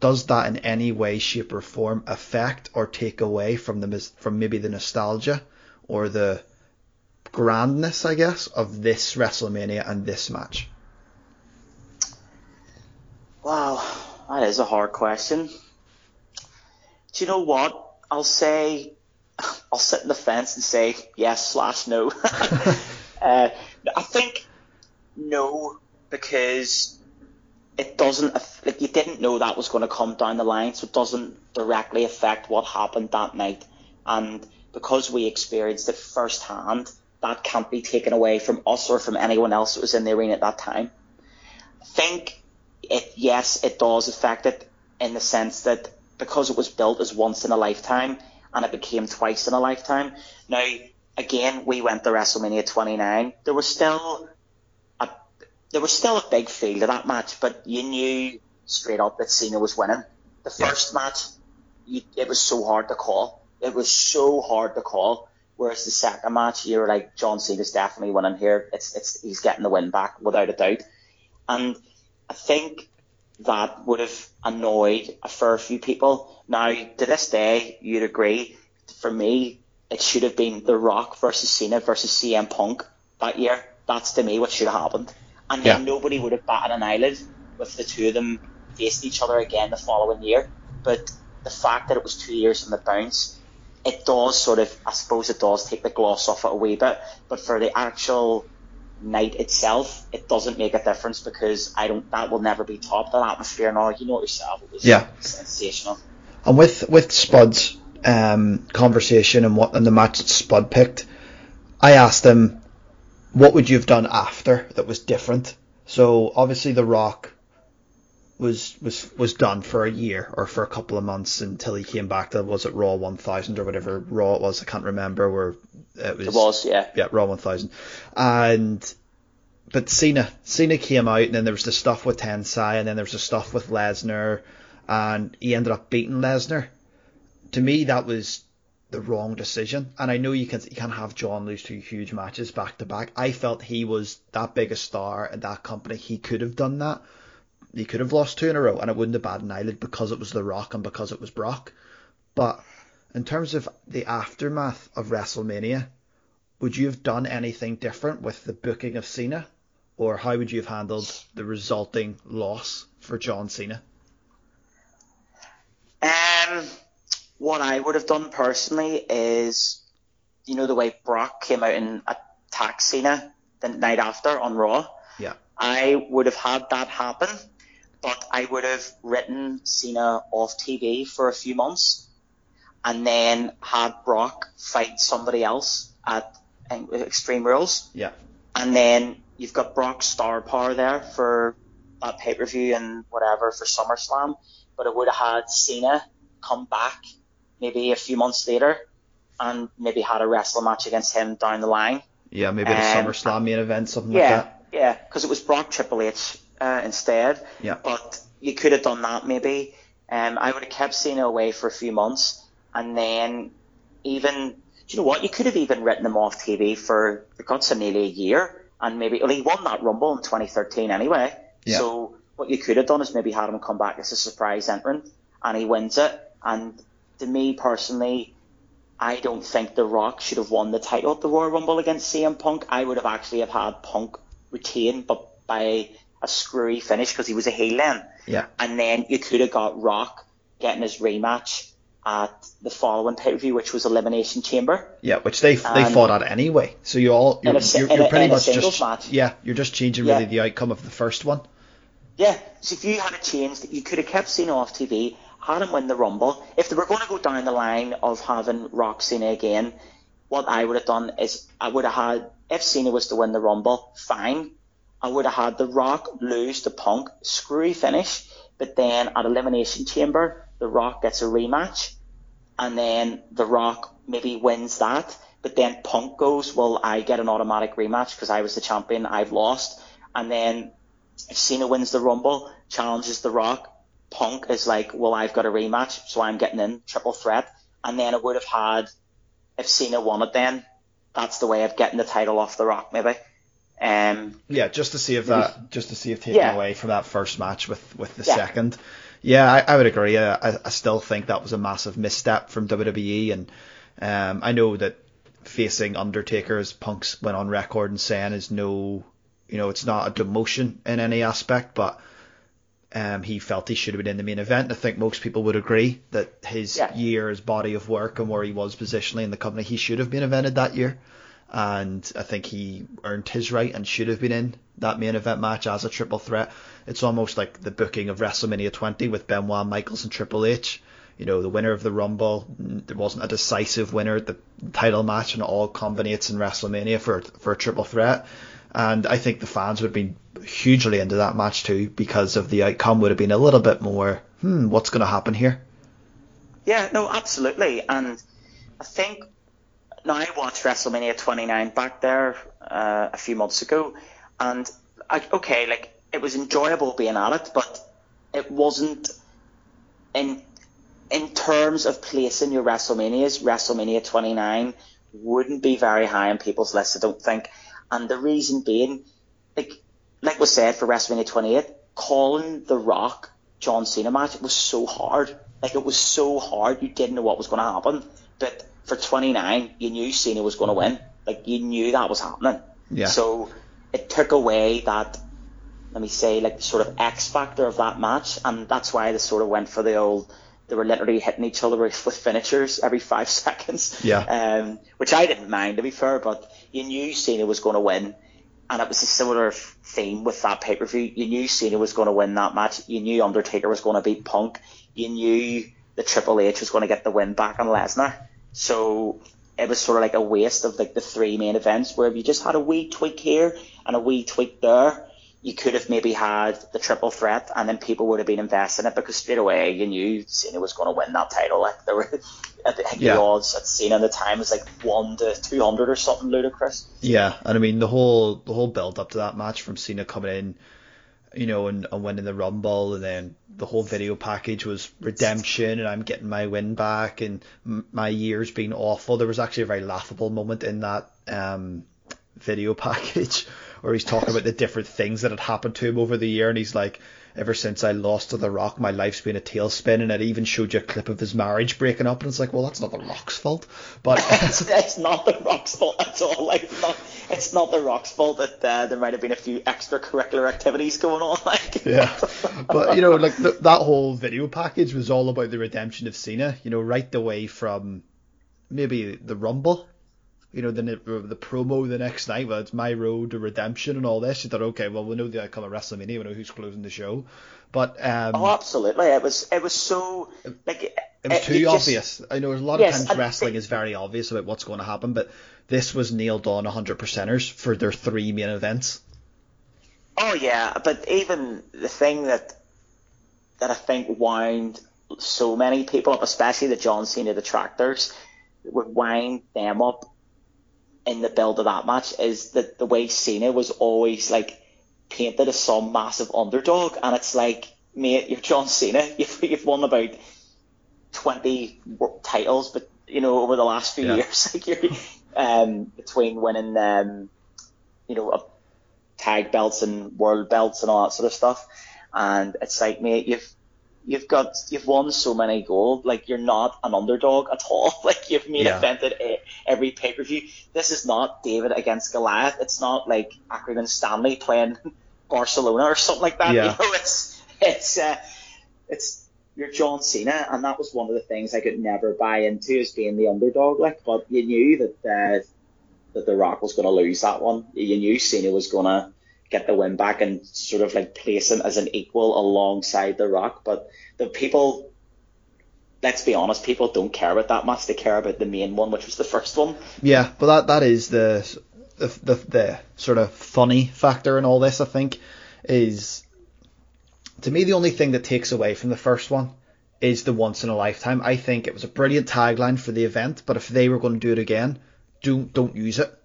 does that in any way, shape, or form affect or take away from the from maybe the nostalgia or the grandness, I guess, of this WrestleMania and this match? Wow, that is a hard question. Do you know what? I'll say, I'll sit in the fence and say yes slash no. uh, I think no because it doesn't like you didn't know that was going to come down the line, so it doesn't directly affect what happened that night. And because we experienced it firsthand, that can't be taken away from us or from anyone else that was in the arena at that time. I think it yes, it does affect it in the sense that because it was built as once in a lifetime and it became twice in a lifetime. Now, again, we went to WrestleMania 29. There was still there was still a big feel to that match, but you knew straight up that Cena was winning. The Yeah. first match, you, it was so hard to call. It was so hard to call. Whereas the second match, you were like, John Cena's definitely winning here. It's it's he's getting the win back without a doubt. And I think that would have annoyed a fair few people. Now, to this day, you'd agree. For me, it should have been The Rock versus Cena versus CM Punk that year. That's to me what should have happened. And then Yeah. nobody would have batted an eyelid with the two of them faced each other again the following year. But the fact that it was two years on the bounce, it does sort of, I suppose it does take the gloss off it a wee bit. But for the actual night itself, it doesn't make a difference because I don't. That will never be topped. That atmosphere and all, you know it yourself. It was Yeah. sensational. And with with Spud's um, conversation and what and the match that Spud picked, I asked him, what would you have done after that was different? So obviously The Rock was was was done for a year or for a couple of months until he came back to was it Raw 1000 or whatever Raw it was I can't remember where it was It was, yeah. yeah, Raw 1000. And but Cena, Cena came out, and then there was the stuff with Tensai, and then there was the stuff with Lesnar, and he ended up beating Lesnar. To me, that was the wrong decision. And I know you can you can't have John lose two huge matches back to back. I felt he was that big a star in that company. He could have done that. He could have lost two in a row, and it wouldn't have bad an eyelid because it was The Rock and because it was Brock. But in terms of the aftermath of WrestleMania, would you have done anything different with the booking of Cena? Or how would you have handled the resulting loss for John Cena? Um, what I would have done personally is, you know, the way Brock came out and attacked Cena the night after on Raw. Yeah. I would have had that happen, but I would have written Cena off TV for a few months, and then had Brock fight somebody else at Extreme Rules, Yeah. and then you've got Brock's star power there for that pay per view and whatever for SummerSlam, but it would have had Cena come back maybe a few months later and maybe had a wrestling match against him down the line. Yeah, maybe the Um, SummerSlam main event, something Yeah, like that. yeah, because it was Brock Triple H uh, instead. Yeah. But you could have done that maybe. Um, I would have kept Cena away for a few months, and then even, do you know what? You could have even written him off TV for the guts of nearly a year, and maybe well, he won that Rumble in 2013 anyway. Yeah. So what you could have done is maybe had him come back as a surprise entrant, and he wins it, and to me personally, I don't think The Rock should have won the title at the Royal Rumble against CM Punk. I would have actually have had Punk retain, but by a screwy finish because he was a heel then. Yeah. And then you could have got Rock getting his rematch at the following pay per view, which was Elimination Chamber. Yeah, which they they Um, fought at anyway. So you all you're, In a you're, you're a- pretty much just match. yeah you're just changing Yeah. really the outcome of the first one. Yeah, so if you had a change that you could have kept Cena off TV, had him win the Rumble. If they were going to go down the line of having Rock Cena again, what I would have done is I would have had if Cena was to win the Rumble, fine. I would have had The Rock lose to Punk, screwy finish, but then at Elimination Chamber, The Rock gets a rematch, and then The Rock maybe wins that, but then Punk goes, well, I get an automatic rematch because I was the champion, I've lost, and then if Cena wins the Rumble, challenges The Rock, Punk is like, well, I've got a rematch, so I'm getting in, triple threat. And then it would have had, if Cena won it then, that's the way of getting the title off The Rock, maybe. Um, Yeah, just to see if that, just to see if taking Yeah. away from that first match with with the Yeah. second. Yeah, I, I would agree. I, I- still think that was a massive misstep from WWE, and um, I know that facing Undertaker as Punk's went on record and saying is no, you know, it's not a demotion in any aspect, but um, he felt he should have been in the main event. I think most people would agree that his Yeah. year, his body of work, and where he was positionally in the company, he should have been evented that year. And I think he earned his right and should have been in that main event match as a triple threat. It's almost like the booking of WrestleMania 20 with Benoit, Michaels, and Triple H. You know, the winner of the Rumble. There wasn't a decisive winner at the title match, and it all culminates in WrestleMania for for a triple threat. And I think the fans would have been hugely into that match too because of the outcome would have been a little bit more, hmm, what's going to happen here? yeah, no, absolutely. And I think now I watched WrestleMania 29 back there uh, a few months ago, and I, okay, like it was enjoyable being at it, but it wasn't in in terms of placing your WrestleManias. WrestleMania 29 wouldn't be very high on people's lists, I don't think. And the reason being, like like was said for WrestleMania 28, calling the Rock John Cena match was so hard. Like it was so hard, you didn't know what was going to happen. But for 29, you knew Cena was going to win. Like you knew that was happening. Yeah. So it took away that, let me say, like sort of X factor of that match, and that's why they sort of went for the old. They were literally hitting each other with, with finishers every five seconds. Yeah. Um, which I didn't mind to be fair, but you knew Cena was going to win, and it was a similar theme with that pay per view. You knew Cena was going to win that match. You knew Undertaker was going to beat Punk. You knew the Triple H was going to get the win back on Lesnar. So it was sort of like a waste of like the three main events where if you just had a wee tweak here and a wee tweak there, you could have maybe had the triple threat and then people would have been invested in it because straight away you knew Cena was going to win that title. Like there were I think Yeah. the odds at Cena at the time was like one to two hundred or something ludicrous. Yeah, and I mean the whole the whole build up to that match from Cena coming in, you know, and, and winning the Rumble, and then the whole video package was redemption, and I'm getting my win back, and my years being awful. There was actually a very laughable moment in that um, video package where he's talking about the different things that had happened to him over the year, and he's like. Ever since I lost to The Rock, my life's been a tailspin, and it even showed you a clip of his marriage breaking up, and it's like, well, that's not The Rock's fault, but it's, it's not the Rock's fault at all. Like it's not, it's not the Rock's fault that uh, there might have been a few extracurricular activities going on. Like yeah, but you know, like the, that whole video package was all about the redemption of Cena. You know, right away from maybe the Rumble. You know, the the promo the next night. Well, it's my road to redemption and all this. You thought, okay, well, we know the outcome of WrestleMania. We know who's closing the show, but um, Oh, absolutely. It was it was so like it, it was it- too just- obvious. I know a lot Yes, of times wrestling it- is very obvious about what's going to happen, but this was nailed on 100 percenters for their three main events. Oh yeah, but even the thing that that I think wound so many people up, especially the John Cena detractors, would wind them up in the build of that match is that the way Cena was always like painted as some massive underdog, and it's like, mate, you're John Cena. You've you've won about twenty titles, but you know over the last few Yeah. years, like you're um, between winning um, you know tag belts and world belts and all that sort of stuff. And it's like, mate, you've you've got you've won so many gold. Like you're not an underdog at all. Like you've made Yeah. event at every pay per view. This is not David against Goliath. It's not like Accrington Stanley playing Barcelona or something like that. Yeah. You know, it's it's uh, it's you're John Cena, and that was one of the things I could never buy into as being the underdog. Like, but you knew that uh, that The Rock was going to lose that one. You knew Cena was going to get the win back and sort of like place him as an equal alongside The Rock. But the people, let's be honest, people don't care about that much. They care about the main one, which was the first one. Yeah, but that that is the the the, the sort of funny factor in all this. I think is to me the only thing that takes away from the first one is the once in a lifetime. I think it was a brilliant tagline for the event, but if they were going to do it again, don't don't use it.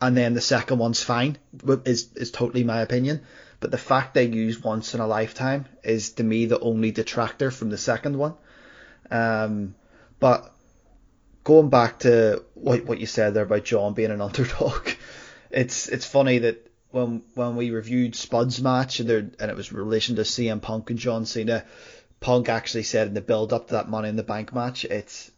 And then the second one's fine. Is is totally my opinion. But the fact they use once in a lifetime is to me the only detractor from the second one. Um, but going back to what what you said there about John being an underdog, it's it's funny that when when we reviewed Spud's match and there and it was relation to CM Punk and John Cena, Punk actually said in the build up to that Money in the Bank match, it's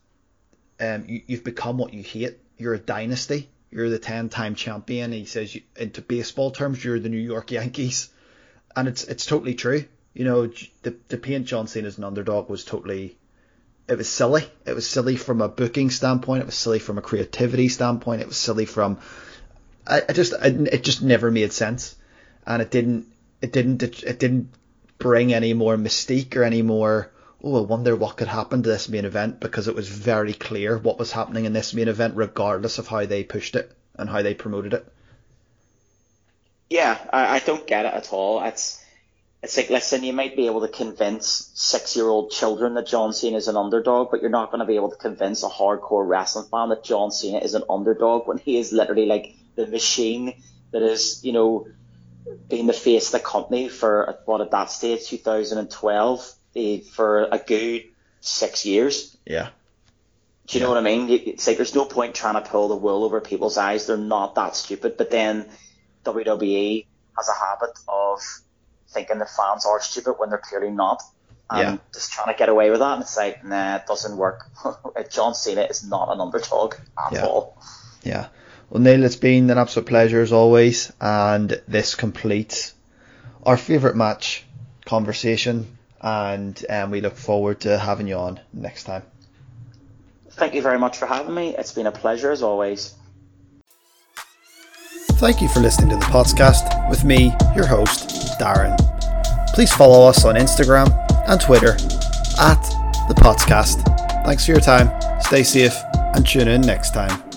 um you, you've become what you hate. You're a dynasty. You're the ten time champion. He says you, into baseball terms, you're the New York Yankees, and it's it's totally true. You know, the the paint John Cena as an underdog was totally it was silly. It was silly from a booking standpoint. It was silly from a creativity standpoint. It was silly from I, I just I, it just never made sense, and it didn't it didn't it didn't bring any more mystique or any more. Oh, I wonder what could happen to this main event because it was very clear what was happening in this main event, regardless of how they pushed it and how they promoted it. Yeah, I, I don't get it at all. It's it's like listen, you might be able to convince six year old children that John Cena is an underdog, but you're not going to be able to convince a hardcore wrestling fan that John Cena is an underdog when he is literally like the machine that is, you know, being the face of the company for what at that stage, 2012, eh, for a good six years. Yeah, Do you know what I mean? It's like there's no point trying to pull the wool over people's eyes. They're not that stupid. But then WWE has a habit of thinking the fans are stupid when they're clearly not. And Yeah. just trying to get away with that. And it's like, nah, it doesn't work. John Cena is not an underdog at Yeah. all. yeah. Well, Neil, it's been an absolute pleasure as always, and this completes our favourite match conversation, and um, we look forward to having you on next time. Thank you very much for having me. It's been a pleasure as always. Thank you for listening to the Pottscast with me, your host, Darren. Please follow us on Instagram and Twitter at the Pottscast. Thanks for your time, stay safe, and tune in next time.